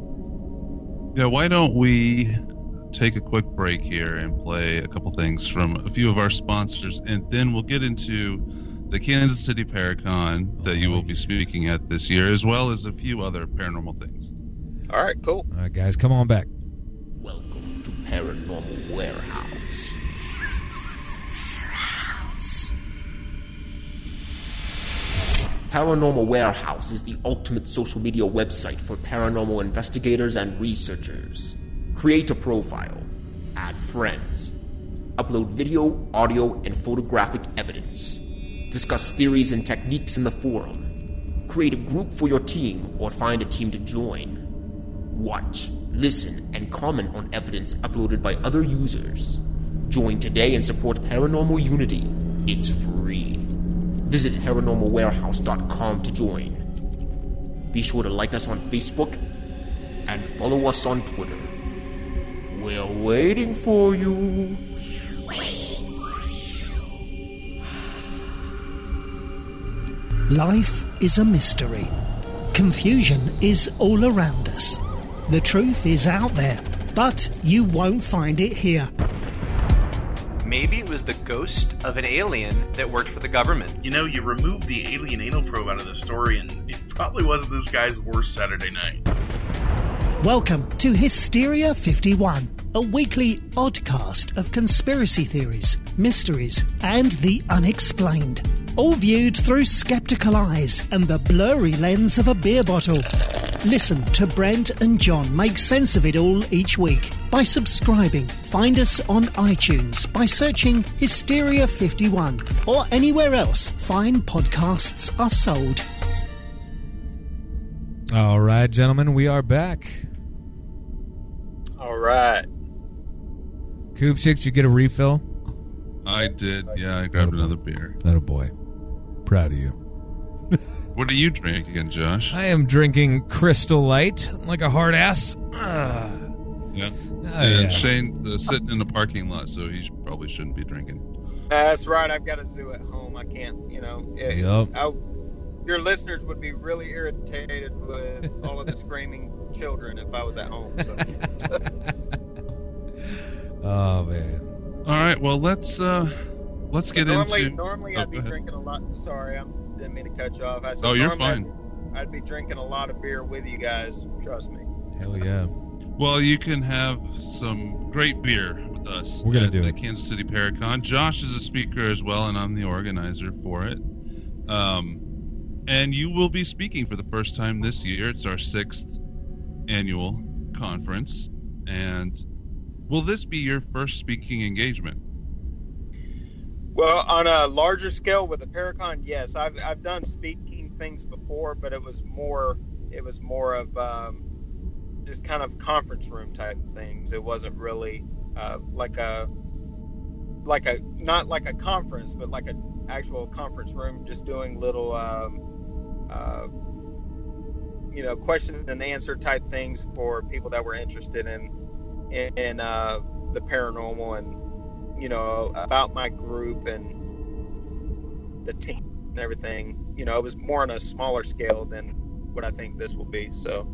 Yeah why don't we take a quick break here and play a couple things from a few of our sponsors and then we'll get into the kansas city paracon that you will be speaking at this year as well as a few other paranormal things. All right cool. All right guys come on back. Welcome to Paranormal Warehouse. Paranormal Warehouse is the ultimate social media website for paranormal investigators and researchers. Create a profile, add friends, upload video, audio, and photographic evidence, discuss theories and techniques in the forum, create a group for your team or find a team to join, watch, listen, and comment on evidence uploaded by other users. Join today and support Paranormal Unity. It's free. Visit paranormalwarehouse.com to join. Be sure to like us on Facebook and follow us on Twitter. We're waiting for you. Life is a mystery. Confusion is all around us. The truth is out there, but you won't find it here. Maybe it was the ghost of an alien that worked for the government. You know, you remove the alien anal probe out of the story, and it probably wasn't this guy's worst Saturday night. Welcome to Hysteria 51, a weekly oddcast of conspiracy theories, mysteries, and the unexplained. All viewed through skeptical eyes and the blurry lens of a beer bottle. Listen to Brent and John make sense of it all each week by subscribing. Find us on iTunes by searching Hysteria 51 or anywhere else fine podcasts are sold. All right, gentlemen, we are back. All right. Koopsik, did you get a refill? I did. Yeah, I grabbed another beer. Little boy. Proud of you. What are you drinking, Josh? I am drinking Crystal Light like a hard ass. Yeah. Oh, and yeah. Shane's uh, sitting in the parking lot, so he sh- probably shouldn't be drinking. That's right. I've got a zoo at home. I can't, you know. It, Yup. I, your listeners would be really irritated with all of the screaming children if I was at home. So. Oh man. All right. Well, let's uh, let's get normally, into. normally oh, I'd be ahead. drinking a lot. Sorry, I didn't mean to cut you off. I said Oh, you're fine. I'd, I'd be drinking a lot of beer with you guys. Trust me. Hell yeah. Well, you can have some great beer with us. We're gonna at do the it. Kansas City Paracon. Josh is a speaker as well, and I'm the organizer for it. Um, and you will be speaking for the first time this year. It's our sixth annual conference, and will this be your first speaking engagement? Well, on a larger scale with the Paracon, yes, I've I've done speaking things before, but it was more it was more of um, just kind of conference room type things. It wasn't really uh, like a like a not like a conference, but like an actual conference room, just doing little um, uh, you know question and answer type things for people that were interested in in, in uh, the paranormal and you know, about my group and the team and everything. You know, it was more on a smaller scale than what I think this will be. So,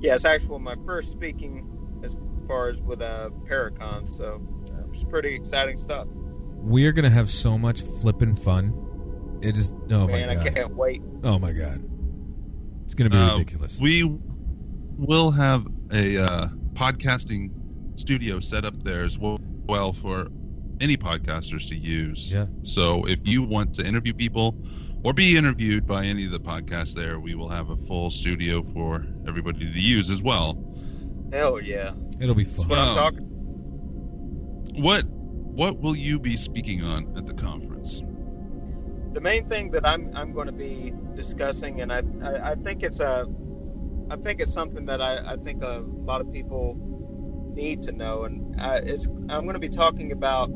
yeah, it's actually my first speaking as far as with a Paracon. So, uh, it's pretty exciting stuff. We are gonna have so much flipping fun. It is. Oh Man, my I god. can't wait. Oh my god. It's gonna be Uh, ridiculous. We will have a uh, podcasting studio set up there as well, well for any podcasters to use. Yeah. So if you want to interview people or be interviewed by any of the podcasts there, we will have a full studio for everybody to use as well. Hell yeah. It'll be That's fun. what I'm Um, talking What what will you be speaking on at the conference? the main thing that I'm I'm going to be discussing, and I, I I think it's a I think it's something that I, I think a lot of people need to know, and uh, it's I'm going to be talking about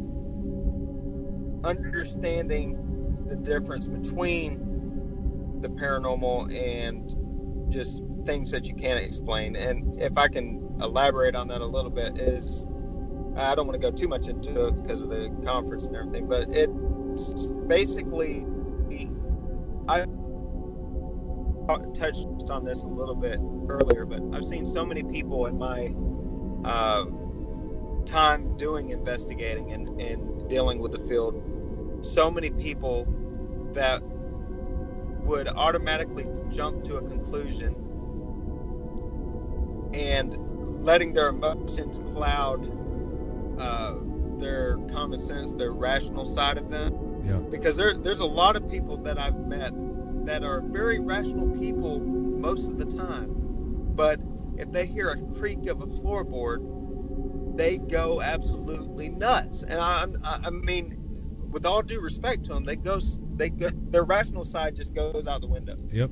understanding the difference between the paranormal and just things that you can't explain. And if I can elaborate on that a little bit, is I don't want to go too much into it because of the conference and everything, but it's basically I touched on this a little bit earlier, but I've seen so many people in my uh, time doing investigating and, and dealing with the field, so many people that would automatically jump to a conclusion and letting their emotions cloud uh, their common sense, their rational side of them. Yeah. Because there, there's a lot of people that I've met that are very rational people most of the time, but if they hear a creak of a floorboard, they go absolutely nuts. And I, I I mean, with all due respect to them, they go, they go, their rational side just goes out the window. Yep.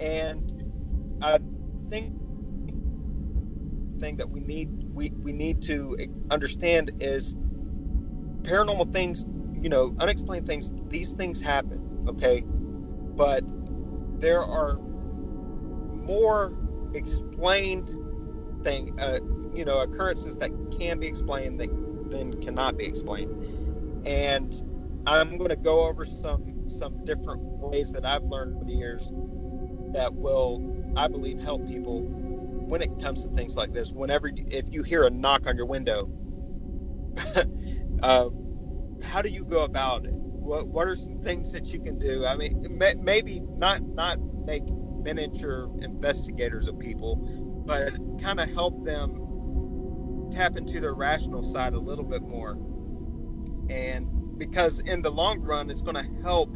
And I think thing that we need we, we need to understand is paranormal things you know unexplained things these things happen okay but there are more explained thing uh, you know occurrences that can be explained that then cannot be explained and i'm going to go over some some different ways that i've learned over the years that will i believe help people when it comes to things like this. Whenever if you hear a knock on your window uh, how do you go about it? What, what are some things that you can do? I mean may, maybe not not make miniature investigators of people but kind of help them tap into their rational side a little bit more and because in the long run it's going to help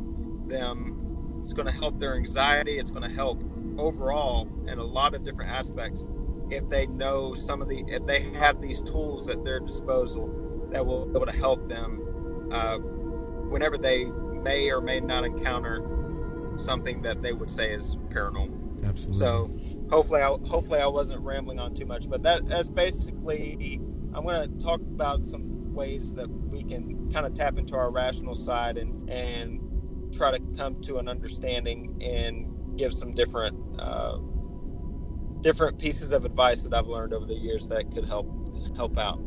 them. It's going to help their anxiety. It's going to help overall in a lot of different aspects if they know some of the if they have these tools at their disposal that will be able to help them uh, whenever they may or may not encounter something that they would say is paranormal. Absolutely. so hopefully I, hopefully I wasn't rambling on too much but that that's basically I'm going to talk about some ways that we can kind of tap into our rational side and and try to come to an understanding and give some different uh, different pieces of advice that I've learned over the years that could help help out.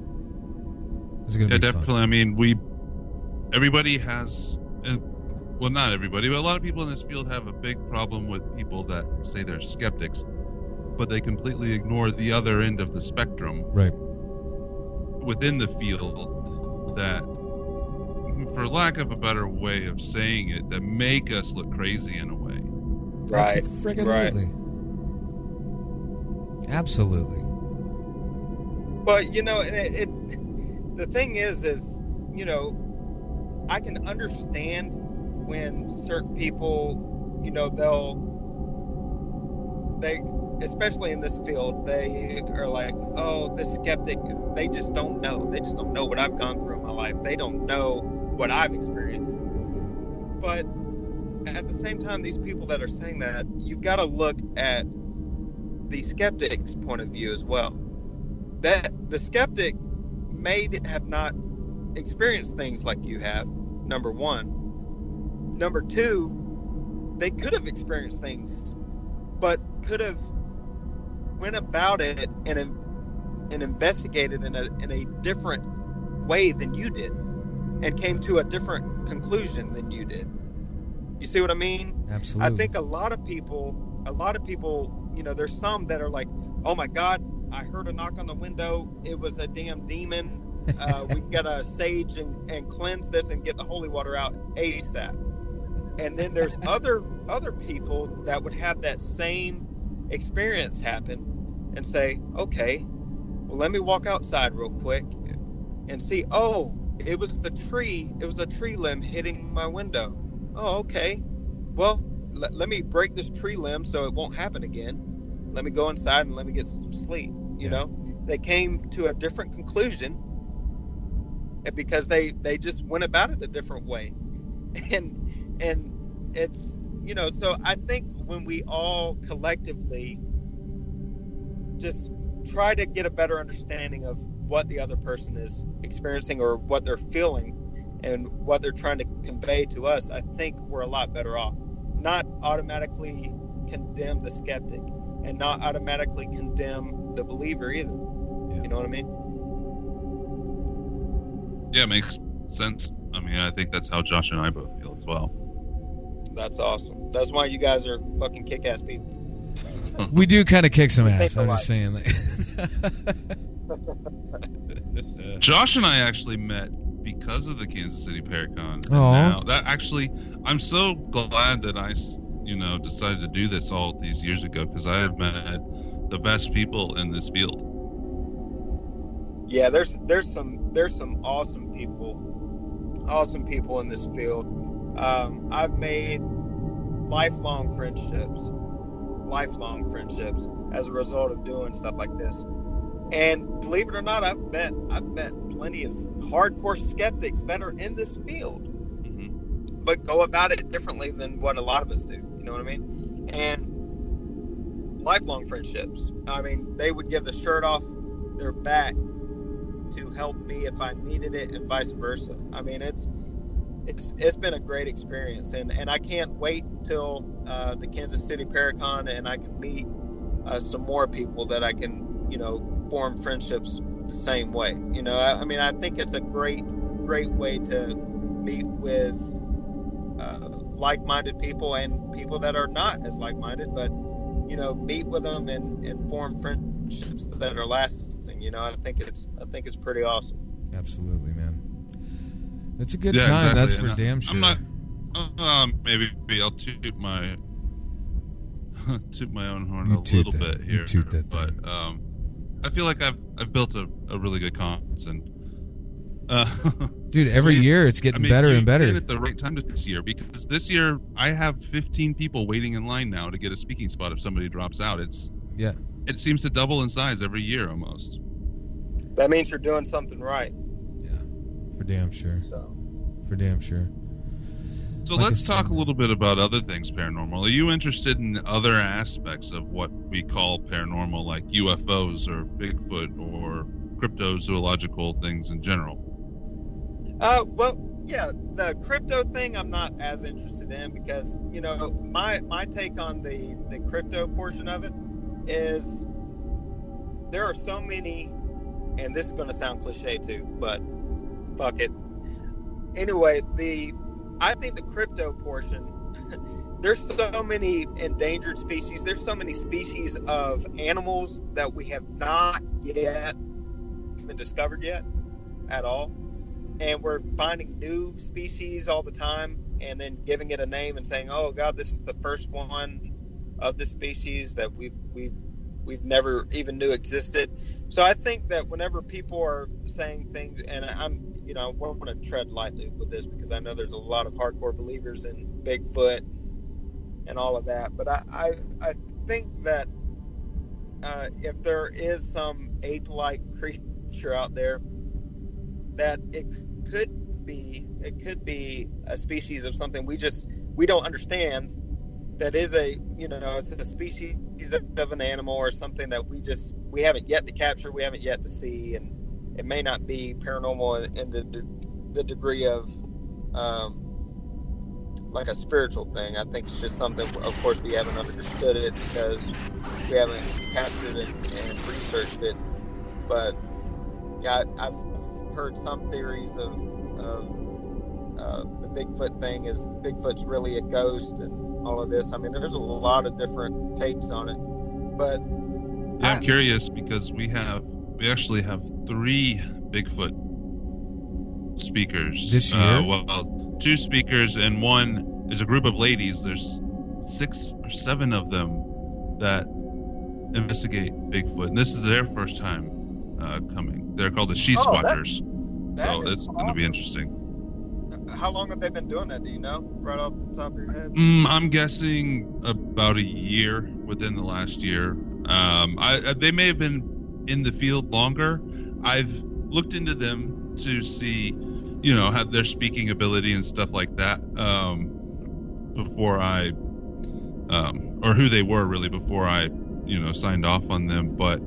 It's gonna Yeah, be definitely. fun. I mean, we everybody has, uh, well, not everybody, but a lot of people in this field have a big problem with people that say they're skeptics, but they completely ignore the other end of the spectrum Right. within the field that for lack of a better way of saying it, that make us look crazy in a way. Right. Friggin' right. Absolutely. But you know, it, it the thing is, is you know, I can understand when certain people, you know, they'll they, especially in this field, they are like, oh, the skeptic. They just don't know. They just don't know what I've gone through in my life. They don't know what I've experienced. But at the same time, these people that are saying that, you've got to look at the skeptic's point of view as well. That the skeptic may have not experienced things like you have, number one. Number two, they could have experienced things, but could have went about it and and investigated in a in a different way than you did, and came to a different conclusion than you did. You see what I mean? Absolutely. I think a lot of people, a lot of people, you know, there's some that are like, oh my God, I heard a knock on the window. It was a damn demon. Uh, we gotta sage and, and cleanse this and get the holy water out ASAP. And then there's other other people that would have that same experience happen and say, okay, well let me walk outside real quick and see. Oh, it was the tree. It was a tree limb hitting my window. Oh, okay. Well, let, let me break this tree limb so it won't happen again. Let me go inside and let me get some sleep. You Yeah. know, they came to a different conclusion eh, because they they just went about it a different way, and and it's you know. So I think when we all collectively just try to get a better understanding of what the other person is experiencing or what they're feeling and what they're trying to convey to us, I think we're a lot better off. Not automatically condemn the skeptic and not automatically condemn the believer either. You know what I mean? Yeah, it makes sense. I mean, I think that's how Josh and I both feel as well. That's awesome. That's why you guys are fucking kick ass people. we do kind of kick some ass. I'm just saying. Like, Josh and I actually met because of the Kansas City Paracon. And Now that actually, I'm so glad that I, you know, decided to do this all these years ago because I have met the best people in this field. Yeah, there's there's some there's some awesome people, awesome people in this field. Um, I've made lifelong friendships, lifelong friendships as a result of doing stuff like this. And believe it or not, I've met I've met plenty of hardcore skeptics that are in this field, Mm-hmm. but go about it differently than what a lot of us do. You know what I mean? And lifelong friendships. I mean, they would give the shirt off their back to help me if I needed it, and vice versa. I mean, it's it's it's been a great experience, and and I can't wait until uh, the Kansas City Paracon, and I can meet uh, some more people that I can you know form friendships the same way. You know, I, I mean, I think it's a great great way to meet with uh, like-minded people and people that are not as like-minded, but you know, meet with them and, and form friendships that are lasting. You know, I think it's I think it's pretty awesome. absolutely, man. It's a good Yeah, time. exactly. That's for And I- damn I'm not- Um, maybe, maybe I'll toot my toot my own horn You a little that. bit You here, toot that but thing. um, I feel like I've I've built a, a really good confidence and. Uh, Dude, every you- year it's getting I mean, better you and better. At the right time this year because this year I have 15 people waiting in line now to get a speaking spot if somebody drops out. It's Yeah. it seems to double in size every year almost. That means you're doing something right. Yeah. For damn sure. So For damn sure. So Like let's talk a little bit about other things paranormal. Are you interested in other aspects of what we call paranormal, like UFOs or Bigfoot or cryptozoological things in general? Uh, well, yeah, the crypto thing I'm not as interested in because you know my my take on the the crypto portion of it is there are so many, and this is going to sound cliche too, but fuck it. Anyway, the I think the crypto portion. There's so many endangered species. There's so many species of animals that we have not yet been discovered yet at all and we're finding new species all the time, and then giving it a name and saying, "Oh God, this is the first one of the species that we we we've never even knew existed." So I think that whenever people are saying things, and I'm you know I want to tread lightly with this because I know there's a lot of hardcore believers in Bigfoot and all of that, but I I, I think that uh, if there is some ape-like creature out there, that it could be it could be a species of something we just we don't understand. That is a you know it's a species of an animal or something that we just we haven't yet to capture, we haven't yet to see, and it may not be paranormal in the the degree of um, like a spiritual thing. I think it's just something. Of course, we haven't understood it because we haven't captured it and researched it. But yeah, I, I've heard some theories of, of uh, the Bigfoot thing is Bigfoot's really a ghost and all of this. I mean, there's a lot of different takes on it. But Yeah, I'm curious because we have we actually have three Bigfoot speakers This Uh, year? well, two speakers and one is a group of ladies. There's six or seven of them that investigate Bigfoot, and this is their first time uh, coming. They're called the She Oh, that- Squatters, that so it's going to be interesting. how long have they been doing that? Do you know, right off the top of your head? Mm, I'm guessing about a year within the last year. Um, I, I- they may have been in the field longer. I've looked into them to see, you know, how their speaking ability and stuff like that um, before I, um, or who they were really before I, you know, signed off on them. But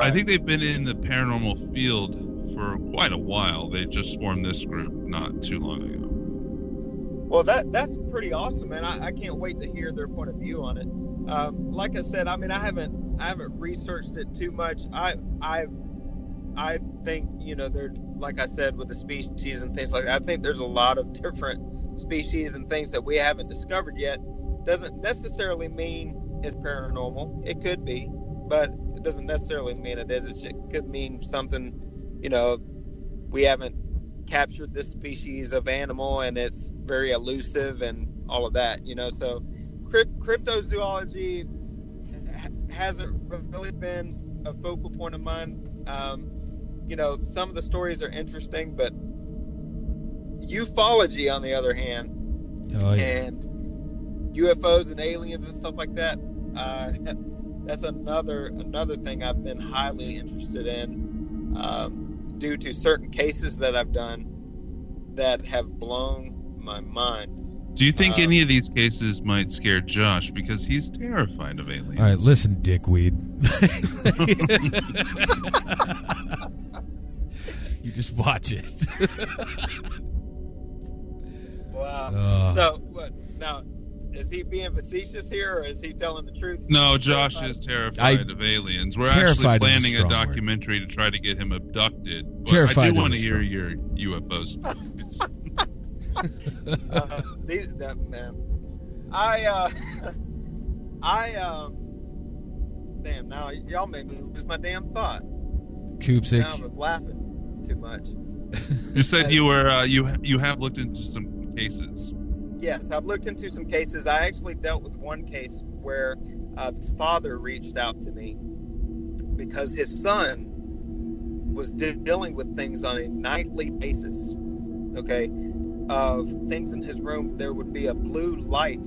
I think they've been in the paranormal field for quite a while. They just formed this group not too long ago. Well, that that's pretty awesome, man. I, I can't wait to hear their point of view on it. Um, like I said, I mean, I haven't I haven't researched it too much. I I I think you know they're like I said with the species and things like that. I think there's a lot of different species and things that we haven't discovered yet. Doesn't necessarily mean it's paranormal. It could be, but it doesn't necessarily mean it is. It could mean something, you know, we haven't captured this species of animal and it's very elusive and all of that you know so cryptozoology hasn't really been a focal point of mine um, you know some of the stories are interesting but ufology on the other hand Oh, yeah. and UFOs and aliens and stuff like that. Uh, that's another another thing I've been highly interested in um, due to certain cases that I've done that have blown my mind. Do you think Uh, any of these cases might scare Josh because he's terrified of aliens? All right, listen, dickweed. you just watch it. Wow. Ugh. so what now? Is he being facetious here, or is he telling the truth? No, Josh is terrified I- of aliens. We're actually planning a, strong word. documentary to try to get him abducted. But Terrified I do want to hear your UFO stories. uh, these, that man. I uh, I um, damn. Now y'all made me lose my damn thought. Koopsik. Now I'm laughing too much. you said you were uh, you you have looked into some cases. Yes, I've looked into some cases. I actually dealt with one case where uh, his father reached out to me because his son was de- dealing with things on a nightly basis. Okay, of things in his room. There would be a blue light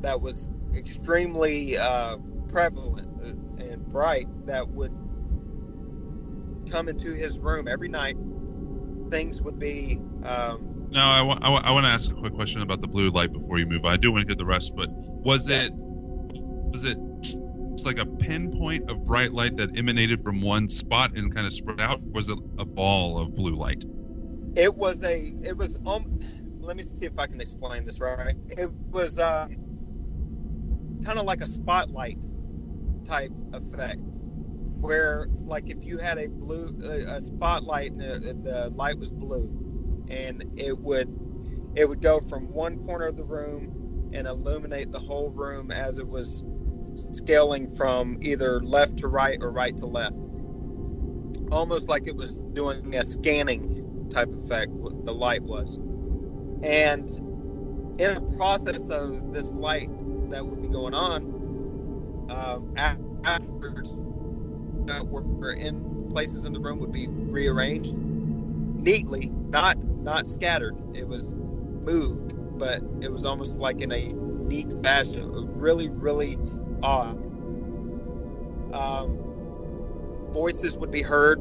that was extremely uh, prevalent uh, and bright that would come into his room every night. Things would be um, Now, I want I want to ask a quick question about the blue light before you move. on. I do want to hear the rest, but was Yeah. it was it just like a pinpoint of bright light that emanated from one spot and kind of spread out? Or was it a ball of blue light? It was a. It was. Um. Let me see if I can explain this right. It was uh, kind of like a spotlight type effect, where like if you had a blue a, spotlight and the, the light was blue, and it would it would go from one corner of the room and illuminate the whole room as it was scaling from either left to right or right to left, almost like it was doing a scanning type effect the light was. And in the process of this light that would be going on, um, afterwards, that were, in places in the room would be rearranged neatly, not not scattered. It was moved, but it was almost like in a neat fashion. Really, really odd. Um, voices would be heard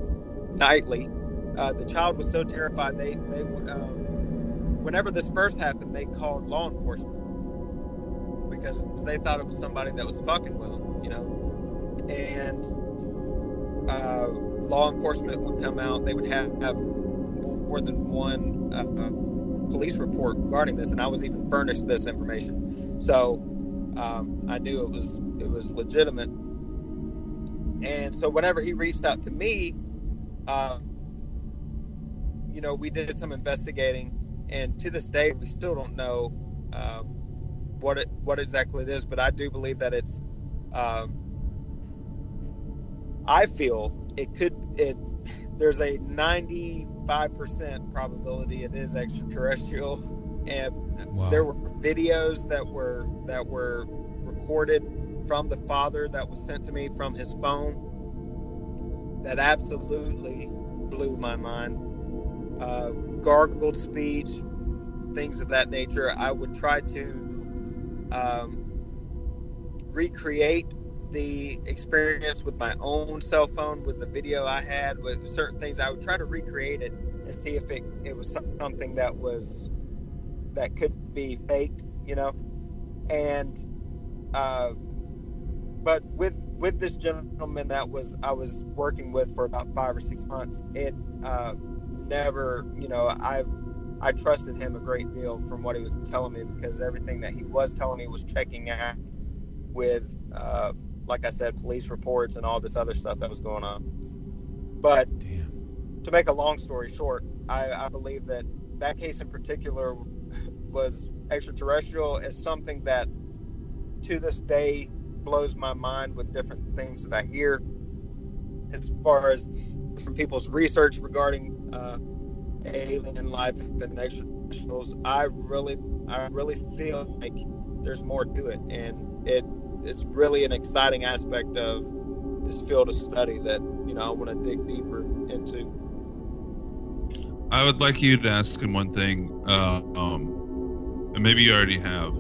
nightly. Uh, the child was so terrified they they would. Um, whenever this first happened, they called law enforcement because they thought it was somebody that was fucking with them, you know. And uh, law enforcement would come out. They would have, have more than one uh, police report regarding this, and I was even furnished this information. So um, I knew it was it was legitimate. And so whenever he reached out to me, um, you know, we did some investigating, and to this day, we still don't know um, what it what exactly it is. But I do believe that it's. Um, I feel it could it. There's a 95% probability it is extraterrestrial, and Wow. there were videos that were that were recorded from the father that was sent to me from his phone that absolutely blew my mind. Uh, gargled speech, things of that nature. I would try to um, recreate the experience with my own cell phone, with the video I had, with certain things. I would try to recreate it and see if it, it was something that was that could be faked, you know. And uh, but with with this gentleman that was I was working with for about five or six months, it uh, never, you know, I I trusted him a great deal from what he was telling me because everything that he was telling me was checking out with, uh, like I said, police reports and all this other stuff that was going on. But Damn. to make a long story short, I, I believe that that case in particular was extraterrestrial is something that to this day blows my mind with different things that I hear as far as from people's research regarding uh, alien life and extraterrestrials. I really, I really feel like there's more to it, and it it's really an exciting aspect of this field of study that you know I want to dig deeper into. I would like you to ask him one thing, uh, um, and maybe you already have.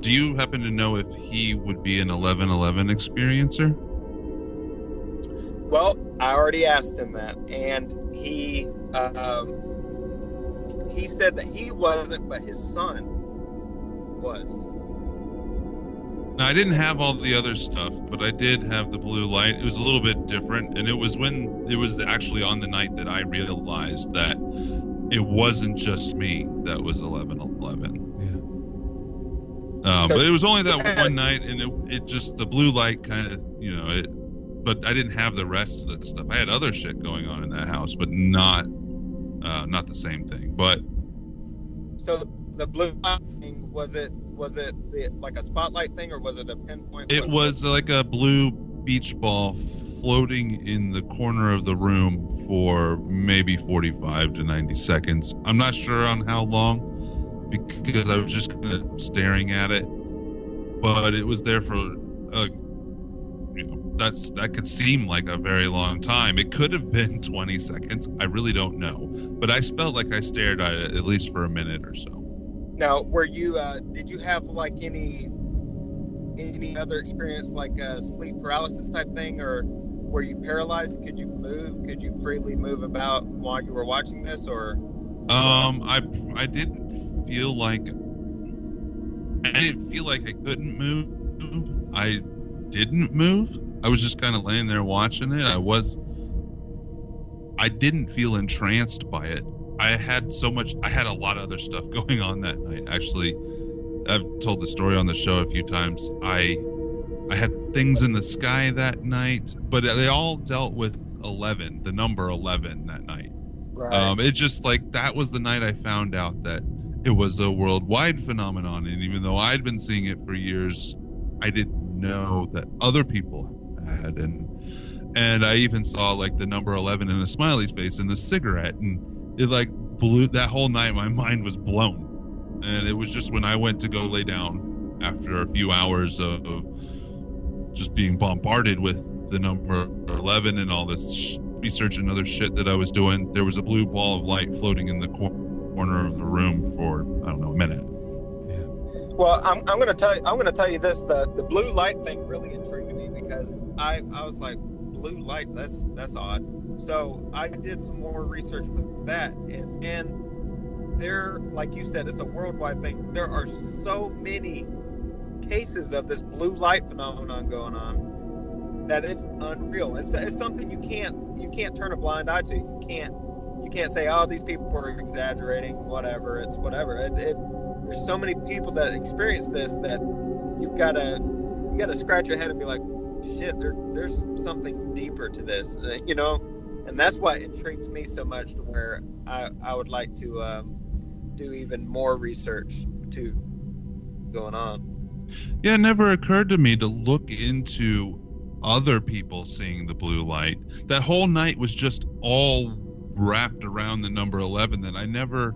Do you happen to know if he would be an 1111 experiencer? Well, I already asked him that, and he um, he said that he wasn't, but his son was. Now, I didn't have all the other stuff, but I did have the blue light. It was a little bit different, and it was when it was actually on the night that I realized that it wasn't just me that was 1111. Yeah. Um, So- but it was only that one night, and it, it just the blue light kind of, you know, it. But I didn't have the rest of the stuff. I had other shit going on in that house, but not, uh, not the same thing. But So the blue light thing was it was it the, like a spotlight thing or was it a pinpoint? it was like a blue beach ball floating in the corner of the room for maybe 45 to 90 seconds. I'm not sure on how long because I was just kind of staring at it, but it was there for a that's that could seem like a very long time. It could have been 20 seconds. I really don't know, but I felt like I stared at it at least for a minute or so. Now, were you? Uh, did you have like any any other experience like a sleep paralysis type thing, or were you paralyzed? Could you move? Could you freely move about while you were watching this, or? Um, I I didn't feel like I didn't feel like I couldn't move. I didn't move. I was just kind of laying there watching it. I was. I didn't feel entranced by it. I had so much. I had a lot of other stuff going on that night. Actually, I've told the story on the show a few times. I I had things in the sky that night, but they all dealt with eleven, the number eleven that night. Right. Um, it just like that was the night I found out that it was a worldwide phenomenon, and even though I'd been seeing it for years, I didn't know that other people had, and and I even saw like the number eleven in a smiley face and a cigarette, and it like blew that whole night. My mind was blown, and it was just when I went to go lay down after a few hours of, of just being bombarded with the number 11 and all this sh- research and other shit that I was doing. There was a blue ball of light floating in the cor- corner of the room for I don't know a minute. Well, I'm, I'm gonna tell you I'm gonna tell you this the the blue light thing really intrigued me because I I was like blue light that's that's odd. So I did some more research with that and and there like you said it's a worldwide thing. There are so many cases of this blue light phenomenon going on that it's unreal. It's, it's something you can't you can't turn a blind eye to. You can't you can't say oh these people are exaggerating whatever it's whatever. It, it there's so many people that experience this that you've got to you got to scratch your head and be like shit there there's something deeper to this you know and that's what intrigues me so much to where i i would like to um, do even more research to going on Yeah, it never occurred to me to look into other people seeing the blue light. That whole night was just all wrapped around the number 11 that I never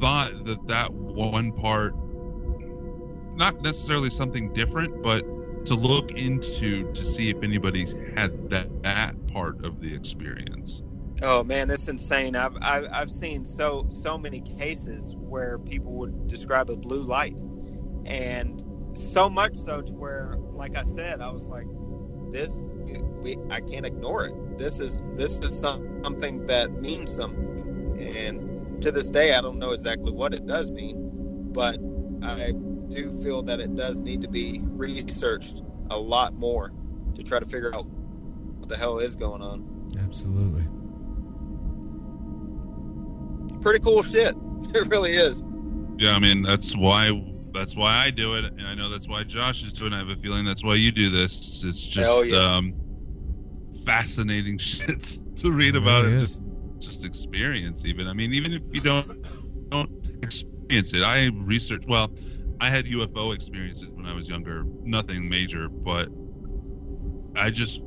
thought that that one part not necessarily something different, but to look into to see if anybody had that that part of the experience. Oh man, it's insane. I've, I've I've seen so so many cases where people would describe a blue light, and so much so to where, like I said, I was like, this we I can't ignore it. This is this is some, something that means something, and to this day I don't know exactly what it does mean, but I do feel that it does need to be researched a lot more to try to figure out what the hell is going on. Absolutely. Pretty cool shit. It really is. Yeah, I mean that's why that's why I do it, and I know that's why Josh is doing. it. I have a feeling that's why you do this. It's just yeah. um, fascinating shit to read It about really and is. just just experience. Even I mean, even if you don't don't experience it, I research. Well, I had UFO experiences when I was younger. Nothing major, but I just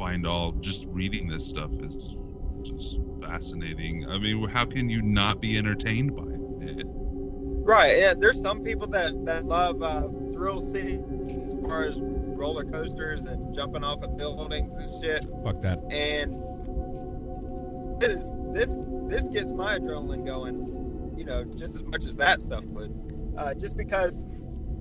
find all just reading this stuff is just fascinating. I mean, how can you not be entertained by it? Right. Yeah, there's some people that that love uh, thrill seeking as far as roller coasters and jumping off of buildings and shit. Fuck that. And this this this gets my adrenaline going, you know, just as much as that stuff would. Uh, just because,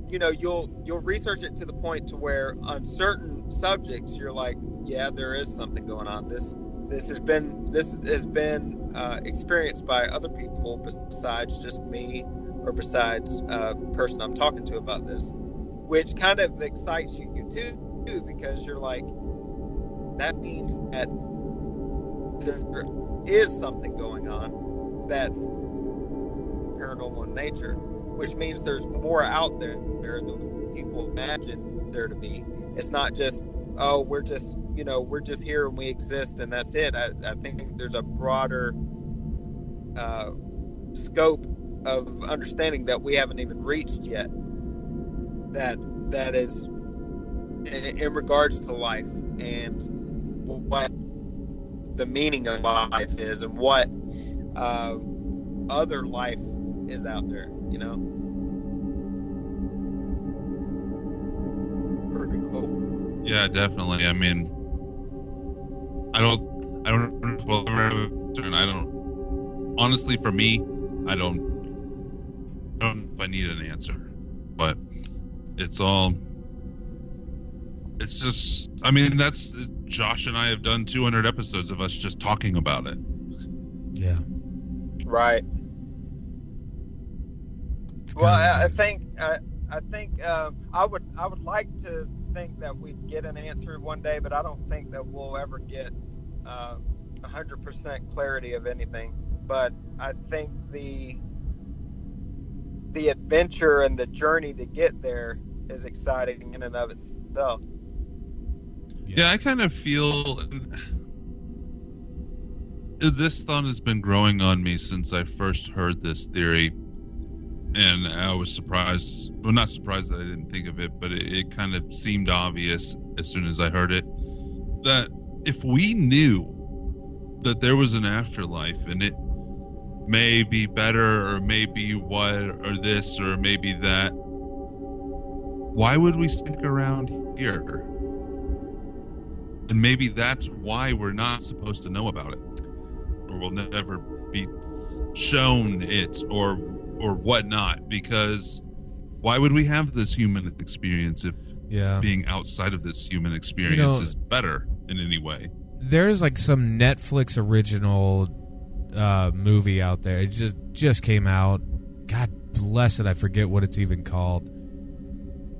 you know, you'll you'll research it to the point to where on certain subjects you're like, yeah, there is something going on. This this has been this has been uh, experienced by other people besides just me or besides uh, person I'm talking to about this, which kind of excites you, you too, too, because you're like, that means that there is something going on that paranormal in nature, which means there's more out there there than people imagine there to be. It's not just oh we're just you know we're just here and we exist and that's it. I, I think there's a broader uh, scope of understanding that we haven't even reached yet. That that is in, in regards to life and what the meaning of life is and what uh, other life is out there. You know, pretty cool. Yeah, definitely. I mean, I don't, I don't know if we'll ever have a turn. I don't. Honestly, for me, I don't, I don't know if I need an answer, but it's all. It's just. I mean, that's Josh and I have done 200 episodes of us just talking about it. Yeah. Right. It's Well, I, I think I, I think um, I would I would like to think that we'd get an answer one day, but I don't think that we'll ever get uh, a hundred percent clarity of anything. But I think the the adventure and the journey to get there is exciting in and of itself. Yeah, I kind of feel this thought has been growing on me since I first heard this theory, and I was surprised. Well, not surprised that I didn't think of it, but it, it kind of seemed obvious as soon as I heard it that if we knew that there was an afterlife and it may be better or maybe what or this or maybe that, why would we stick around here? And maybe that's why we're not supposed to know about it, or we'll never be shown it, or or whatnot. Because why would we have this human experience if Yeah. being outside of this human experience know- is better in any way? There's like some Netflix original uh, movie out there. It just just came out. God bless it. I forget what it's even called.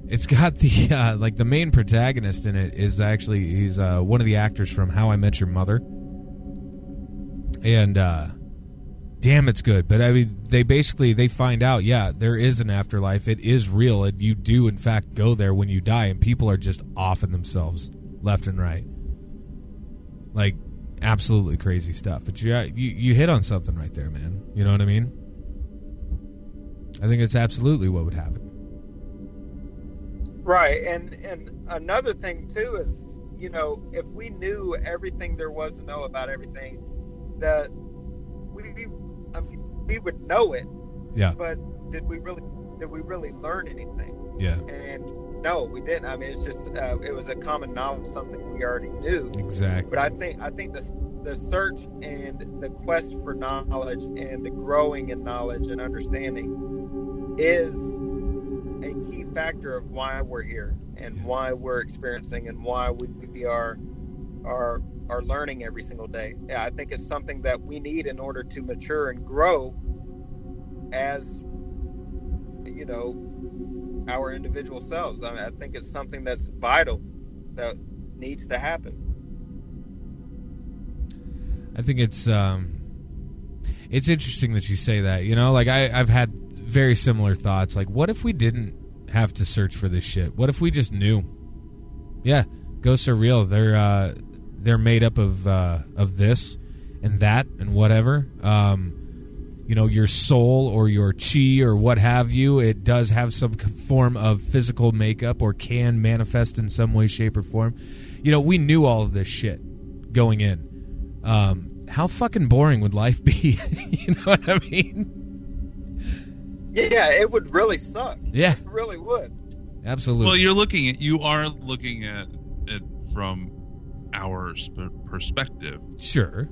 It's got the uh, like the main protagonist in it is actually he's uh, one of the actors from How I Met Your Mother, and uh, damn, it's good. But I mean, they basically they find out, yeah, there is an afterlife. It is real, and you do in fact go there when you die, and people are just offing themselves left and right, like absolutely crazy stuff. But you you you hit on something right there, man. You know what I mean? I think it's absolutely what would happen. Right, and and another thing too is, you know, if we knew everything there was to know about everything, that we, we I mean, we would know it, Yeah, but did we really did we really learn anything? yeah, And no, we didn't. I mean, it's just uh, it was a common knowledge, something we already knew. exactly. But I think I think the the search and the quest for knowledge and the growing in knowledge and understanding is a key factor of why we're here and why we're experiencing and why we, we are are are learning every single day. I think it's something that we need in order to mature and grow as you know our individual selves. I, mean, I think it's something that's vital that needs to happen. I think it's um, it's interesting that you say that. You know, like I, I've had very similar thoughts. Like, what if we didn't have to search for this shit? What if we just knew? Yeah, ghosts are real. They're uh, they're made up of uh, of this and that and whatever. Um, you know, your soul or your chi or what have you. It does have some form of physical makeup or can manifest in some way, shape, or form. You know, we knew all of this shit going in um, how fucking boring would life be? you know what I mean? Yeah, it would really suck. Yeah, It really would. absolutely. Well, you're looking at you are looking at it from our sp- perspective. sure,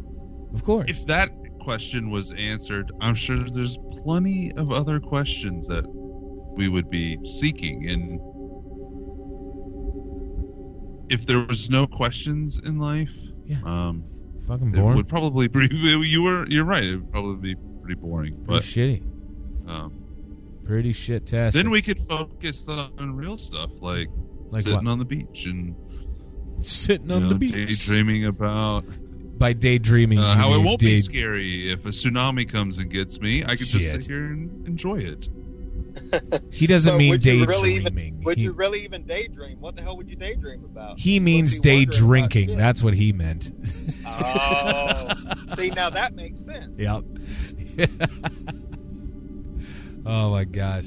of course. If that question was answered, I'm sure there's plenty of other questions that we would be seeking. And if there was no questions in life, Yeah. um, fucking it boring. would probably be. You were you're right. It would probably be pretty boring. Pretty But shitty. um, Pretty shit test. then we could focus on real stuff like, Like sitting what? on the beach and sitting you on know, the beach daydreaming about by daydreaming. uh, how it won't day- be scary if a tsunami comes and gets me. I could just sit here and enjoy it. He doesn't But mean would you daydreaming. really even, would he, you really even daydream? What the hell would you daydream about? he means day drinking. That's what he meant. Oh, see now that makes sense. Yep. oh my gosh.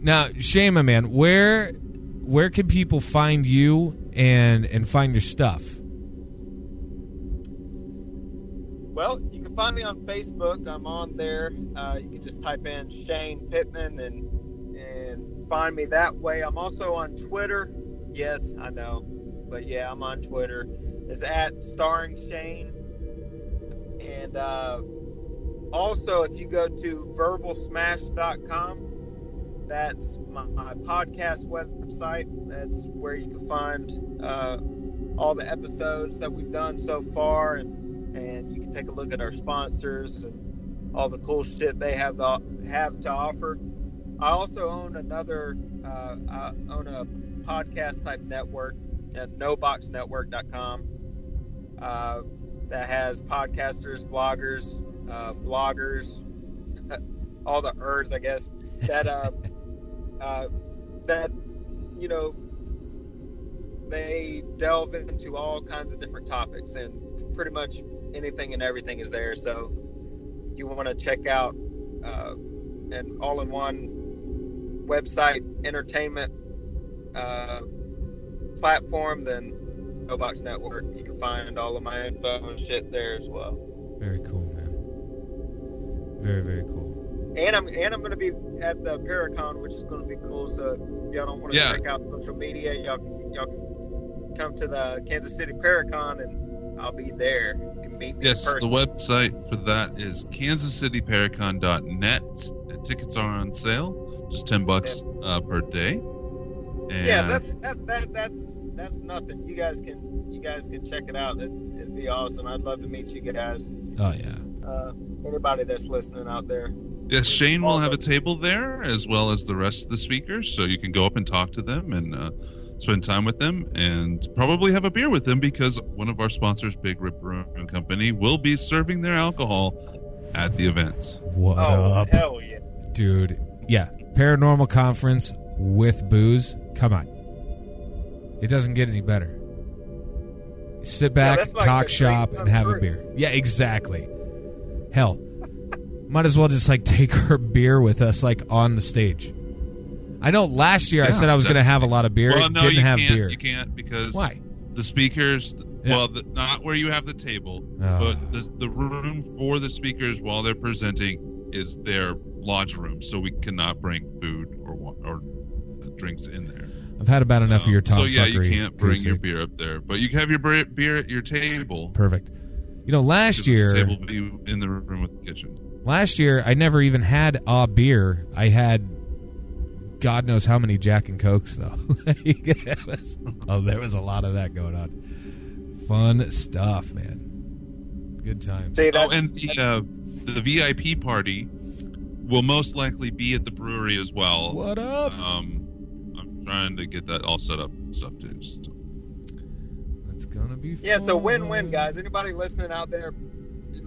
Now, Shama man, where where can people find you and and find your stuff? Well, you can find me on Facebook. I'm on there. Uh, you can just type in Shane Pittman and and find me that way. I'm also on Twitter. Yes, I know, but yeah, I'm on Twitter. It's at starring Shane. And uh, also, if you go to verbalsmash.com, that's my, my podcast website. That's where you can find uh, all the episodes that we've done so far and and you can take a look at our sponsors and all the cool shit they have the, have to offer. I also own another uh, I own a podcast type network at noboxnetwork.com uh, that has podcasters, bloggers, uh, bloggers, all the errs, I guess that uh, uh, that you know they delve into all kinds of different topics and pretty much anything and everything is there. So if you want to check out uh, an all-in-one website entertainment uh, platform, then No Box Network. You can find all of my info and shit there as well. Very cool, man. Very very cool. And I'm and I'm going to be at the Paracon, which is going to be cool. So if y'all don't want to Yeah. check out social media, y'all y'all can come to the Kansas City Paracon, and I'll be there. You can meet me Yes, in the website for that is kansascityparacon.net, and tickets are on sale, just ten bucks uh, per day. And yeah, that's that, that that's that's nothing. You guys can you guys can check it out. It, it'd be awesome. I'd love to meet you guys. Oh yeah. Uh, anybody that's listening out there. yes, Shane will have a table there as well as the rest of the speakers, so you can go up and talk to them and uh, spend time with them, and probably have a beer with them because one of our sponsors, Big Rip Brewing Company, will be serving their alcohol at the event. What oh up, hell yeah! dude? Yeah, paranormal conference with booze. Come on, it doesn't get any better. Sit back, that's like talk a shop, and come have a beer. Yeah, exactly. Hell, might as well just like take our beer with us, like on the stage. I know last year I said I was going to have a lot of beer. well, it no, didn't you have can't. beer. You can't because Why? the speakers Yeah. well the, not where you have the table Oh. but the, the room for the speakers while they're presenting is their lodge room so we cannot bring food or or drinks in there I've had about enough of your Um, Tom so yeah you can't bring your beer up there but you can have your beer at your table Perfect. You know, last because the year, table will be in the room with the kitchen last year I never even had a beer. I had God knows how many Jack and Cokes though. It was- oh, there was a lot of that going on. Fun stuff, man. Good times. See, oh and the uh, the vip party will most likely be at the brewery as well What up? um i'm trying to get that all set up and stuff too so. It's gonna be fun. Yeah, so win-win, guys. Anybody listening out there,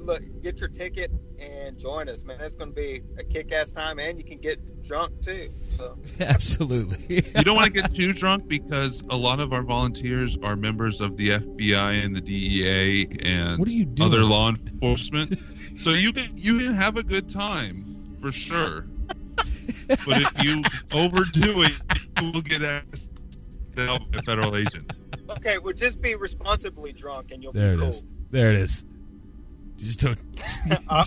look, get your ticket and join us, man. It's going to be a kick-ass time, and you can get drunk too. So Absolutely. you don't want to get too drunk because a lot of our volunteers are members of the FBI and the DEA and What are you doing? other law enforcement. so you can you can have a good time for sure. but if you overdo it, you will get asked by a federal agent. okay, well, just be responsibly drunk, and you'll there be it cool. is. There it is. You just took. Uh,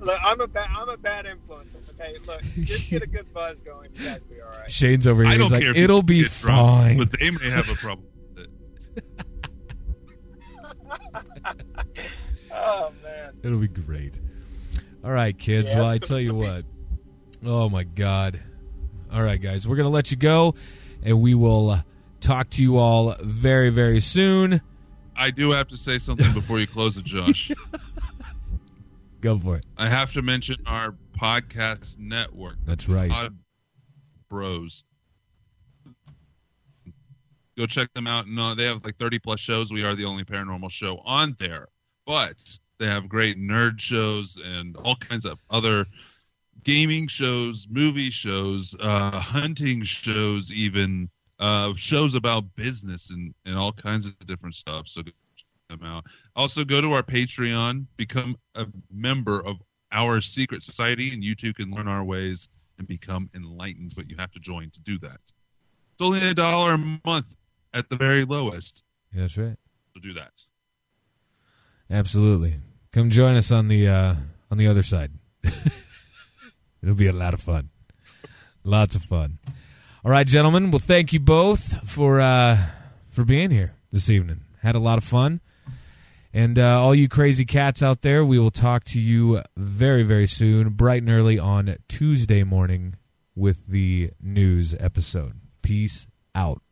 look, I'm a bad, I'm a bad influence. Okay, look, just get a good buzz going. You guys be all right. Shane's over here. I don't like, care. If it'll be get drunk, fine. but they may have a problem with it. Oh man. It'll be great. All right, kids. Yeah, well, I it's tell you gonna what. Oh my God. All right, guys. We're gonna let you go, and we will uh, talk to you all very, very soon. I do have to say something before you close it, Josh. Go for it. I have to mention our podcast network. That's right. Pod Bros. Go check them out. No, they have like 30 plus shows. We are the only paranormal show on there, but they have great nerd shows and all kinds of other gaming shows, movie shows, uh, hunting shows, even uh, shows about business and, and all kinds of different stuff. So go check them out. Also, go to our Patreon, become a member of our secret society, and you too can learn our ways and become enlightened. But you have to join to do that. It's only a dollar a month at the very lowest. Yeah, that's right. So do that. Absolutely. Come join us on the uh, on the other side. It'll be a lot of fun. Lots of fun. All right, gentlemen. Well, thank you both for uh, for being here this evening. Had a lot of fun. And uh, all you crazy cats out there, we will talk to you very, very soon, bright and early on Tuesday morning with the news episode. Peace out.